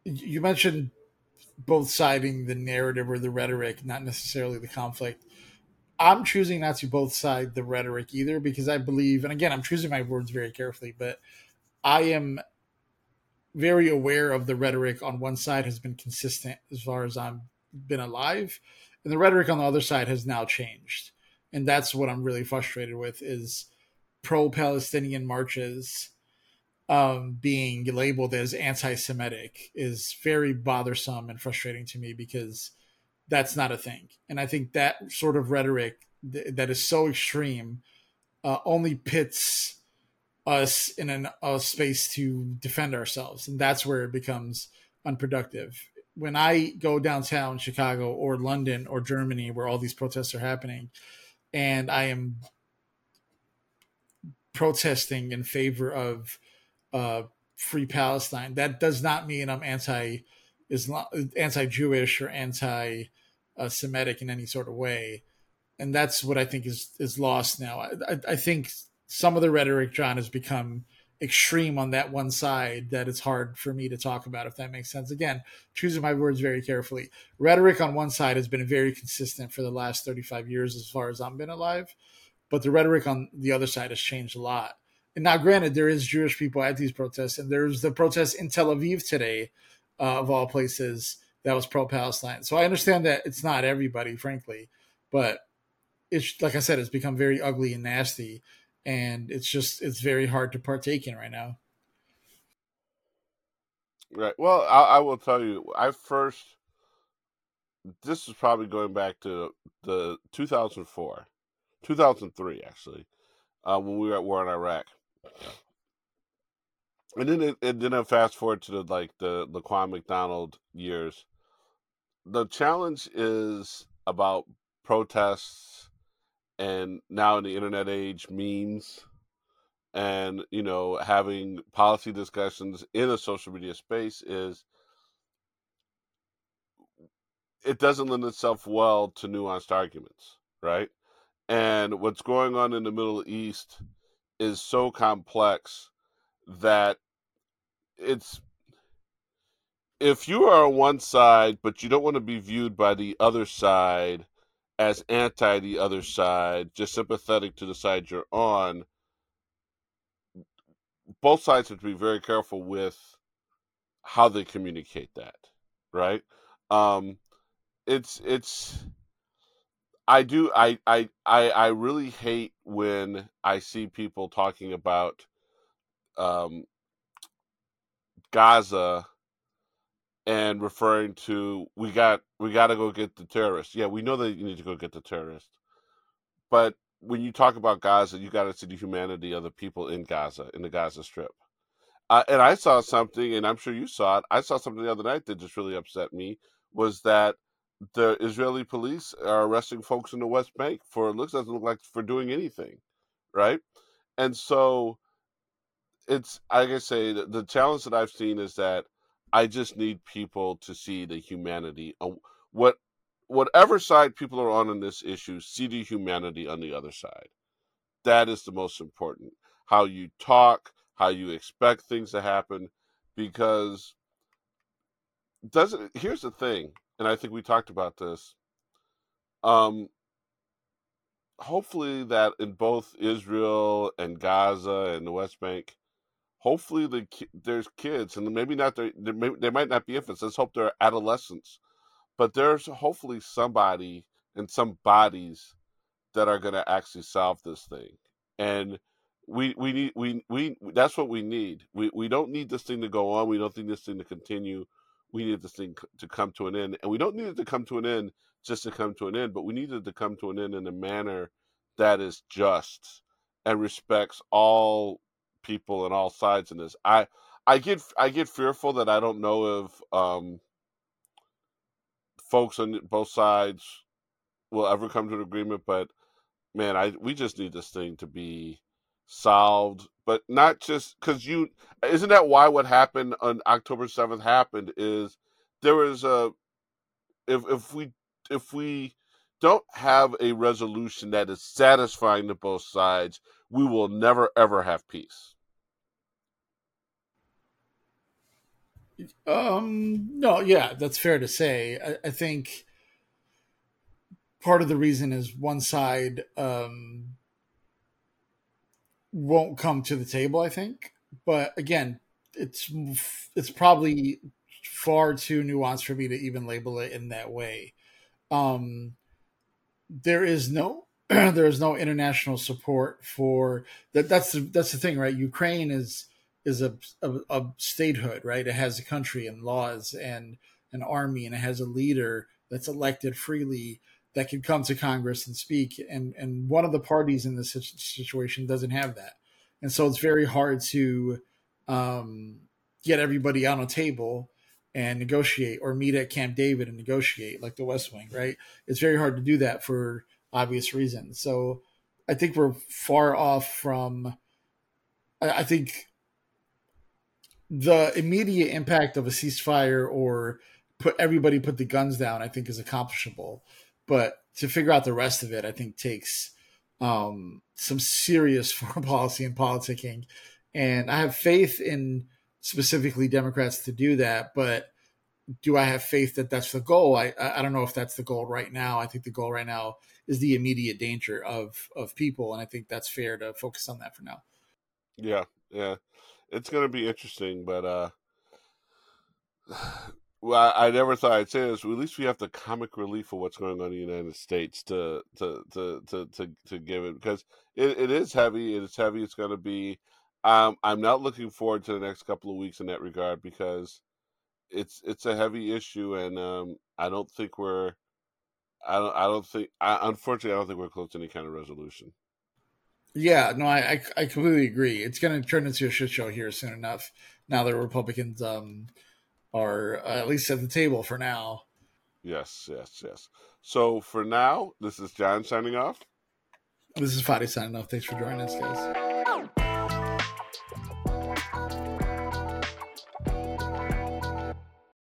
you mentioned both siding the narrative or the rhetoric, not necessarily the conflict. I'm choosing not to both side the rhetoric either because I believe, and again, I'm choosing my words very carefully, but I am very aware of the rhetoric on one side has been consistent as far as I've been alive, and the rhetoric on the other side has now changed, and that's what I'm really frustrated with is pro-Palestinian marches um, being labeled as anti-Semitic is very bothersome and frustrating to me because that's not a thing, and I think that sort of rhetoric th- that is so extreme uh, only pits us in an, a space to defend ourselves, and that's where it becomes unproductive. When I go downtown Chicago or London or Germany, where all these protests are happening, and I am protesting in favor of uh, free Palestine, that does not mean I'm anti Islam, anti-Jewish or anti-Semitic in any sort of way, and that's what I think is is lost now. I, I, I think some of the rhetoric, John, has become extreme on that one side that it's hard for me to talk about, if that makes sense. Again, choosing my words very carefully. Rhetoric on one side has been very consistent for the last 35 years as far as I've been alive, but the rhetoric on the other side has changed a lot. And now, granted, there is Jewish people at these protests, and there's the protest in Tel Aviv today, uh, of all places, that was pro Palestine. So I understand that it's not everybody, frankly, but it's like I said, it's become very ugly and nasty and it's just it's very hard to partake in right now. Right. Well, I, I will tell you, I first. This is probably going back to the 2004, 2003 actually, uh, when we were at war in Iraq. And then it, and then I fast forward to the like the Laquan McDonald years. The challenge is about protests and now in the internet age memes and you know having policy discussions in a social media space is it doesn't lend itself well to nuanced arguments right? And what's going on in the middle east is so complex that it's if you are on one side but you don't want to be viewed by the other side as anti the other side, just sympathetic to the side you're on, both sides have to be very careful with how they communicate that, right? Um, it's it's I do I I I I really hate when I see people talking about um, Gaza and referring to we got we got to go get the terrorists. Yeah, we know that you need to go get the terrorists, but when you talk about Gaza, you got to see the humanity of the people in Gaza in the Gaza Strip. Uh, and I saw something, and I'm sure you saw it. I saw something the other night that just really upset me. Was that the Israeli police are arresting folks in the West Bank for it looks doesn't look like for doing anything, right? And so it's like I say, the, the challenge that I've seen is that I just need people to see the humanity. What, whatever side people are on in this issue, see the humanity on the other side. That is the most important. How you talk, how you expect things to happen, because doesn't. Here's the thing, and I think we talked about this. Um, hopefully, that in both Israel and Gaza and the West Bank, hopefully the there's kids and maybe not there may, they might not be infants let's hope they're adolescents but there's hopefully somebody and some bodies that are going to actually solve this thing and we we need we we that's what we need. We we don't need this thing to go on we don't need this thing to continue we need this thing to come to an end and we don't need it to come to an end just to come to an end but we need it to come to an end in a manner that is just and respects all people on all sides in this. I I get I get fearful that I don't know if um, folks on both sides will ever come to an agreement. But man, I we just need this thing to be solved, but not just because you isn't that why what happened on October seventh happened is there was a if if we if we don't have a resolution that is satisfying to both sides, we will never ever have peace. Um, no, yeah, that's fair to say. I, I think part of the reason is one side um, won't come to the table. I think, but again, it's it's probably far too nuanced for me to even label it in that way. Um, there is no (clears throat) there is no international support for that. That's the that's the thing, right? Ukraine is is a, a, a statehood, right? It has a country and laws and an army, and it has a leader that's elected freely that can come to Congress and speak. And and one of the parties in this situation doesn't have that, and so it's very hard to um, get everybody on a table and negotiate or meet at Camp David and negotiate like the West Wing, right? It's very hard to do that for obvious reasons. So I think we're far off from. I think the immediate impact of a ceasefire or put everybody put the guns down, I think is accomplishable. But to figure out the rest of it, I think takes um, some serious (laughs) foreign policy and politicking. And I have faith in specifically Democrats to do that, but do I have faith that that's the goal? I I don't know if that's the goal right now. I think the goal right now is the immediate danger of of people, and I think that's fair to focus on that for now. Yeah, yeah, it's going to be interesting, but uh, (sighs) well, I, never thought I'd say this. At least we have the comic relief of what's going on in the United States to to to to to, to give it because it, it is heavy. It is heavy. It's going to be. Um, I'm not looking forward to the next couple of weeks in that regard because it's it's a heavy issue, and um, I don't think we're. I don't. I don't think. I, unfortunately, I don't think we're close to any kind of resolution. Yeah, no, I I, completely agree. It's going to turn into a shit show here soon enough. Now that Republicans um are uh, at least at the table for now. Yes, yes, yes. So for now, this is John signing off. This is Fady signing off. Thanks for joining us, guys.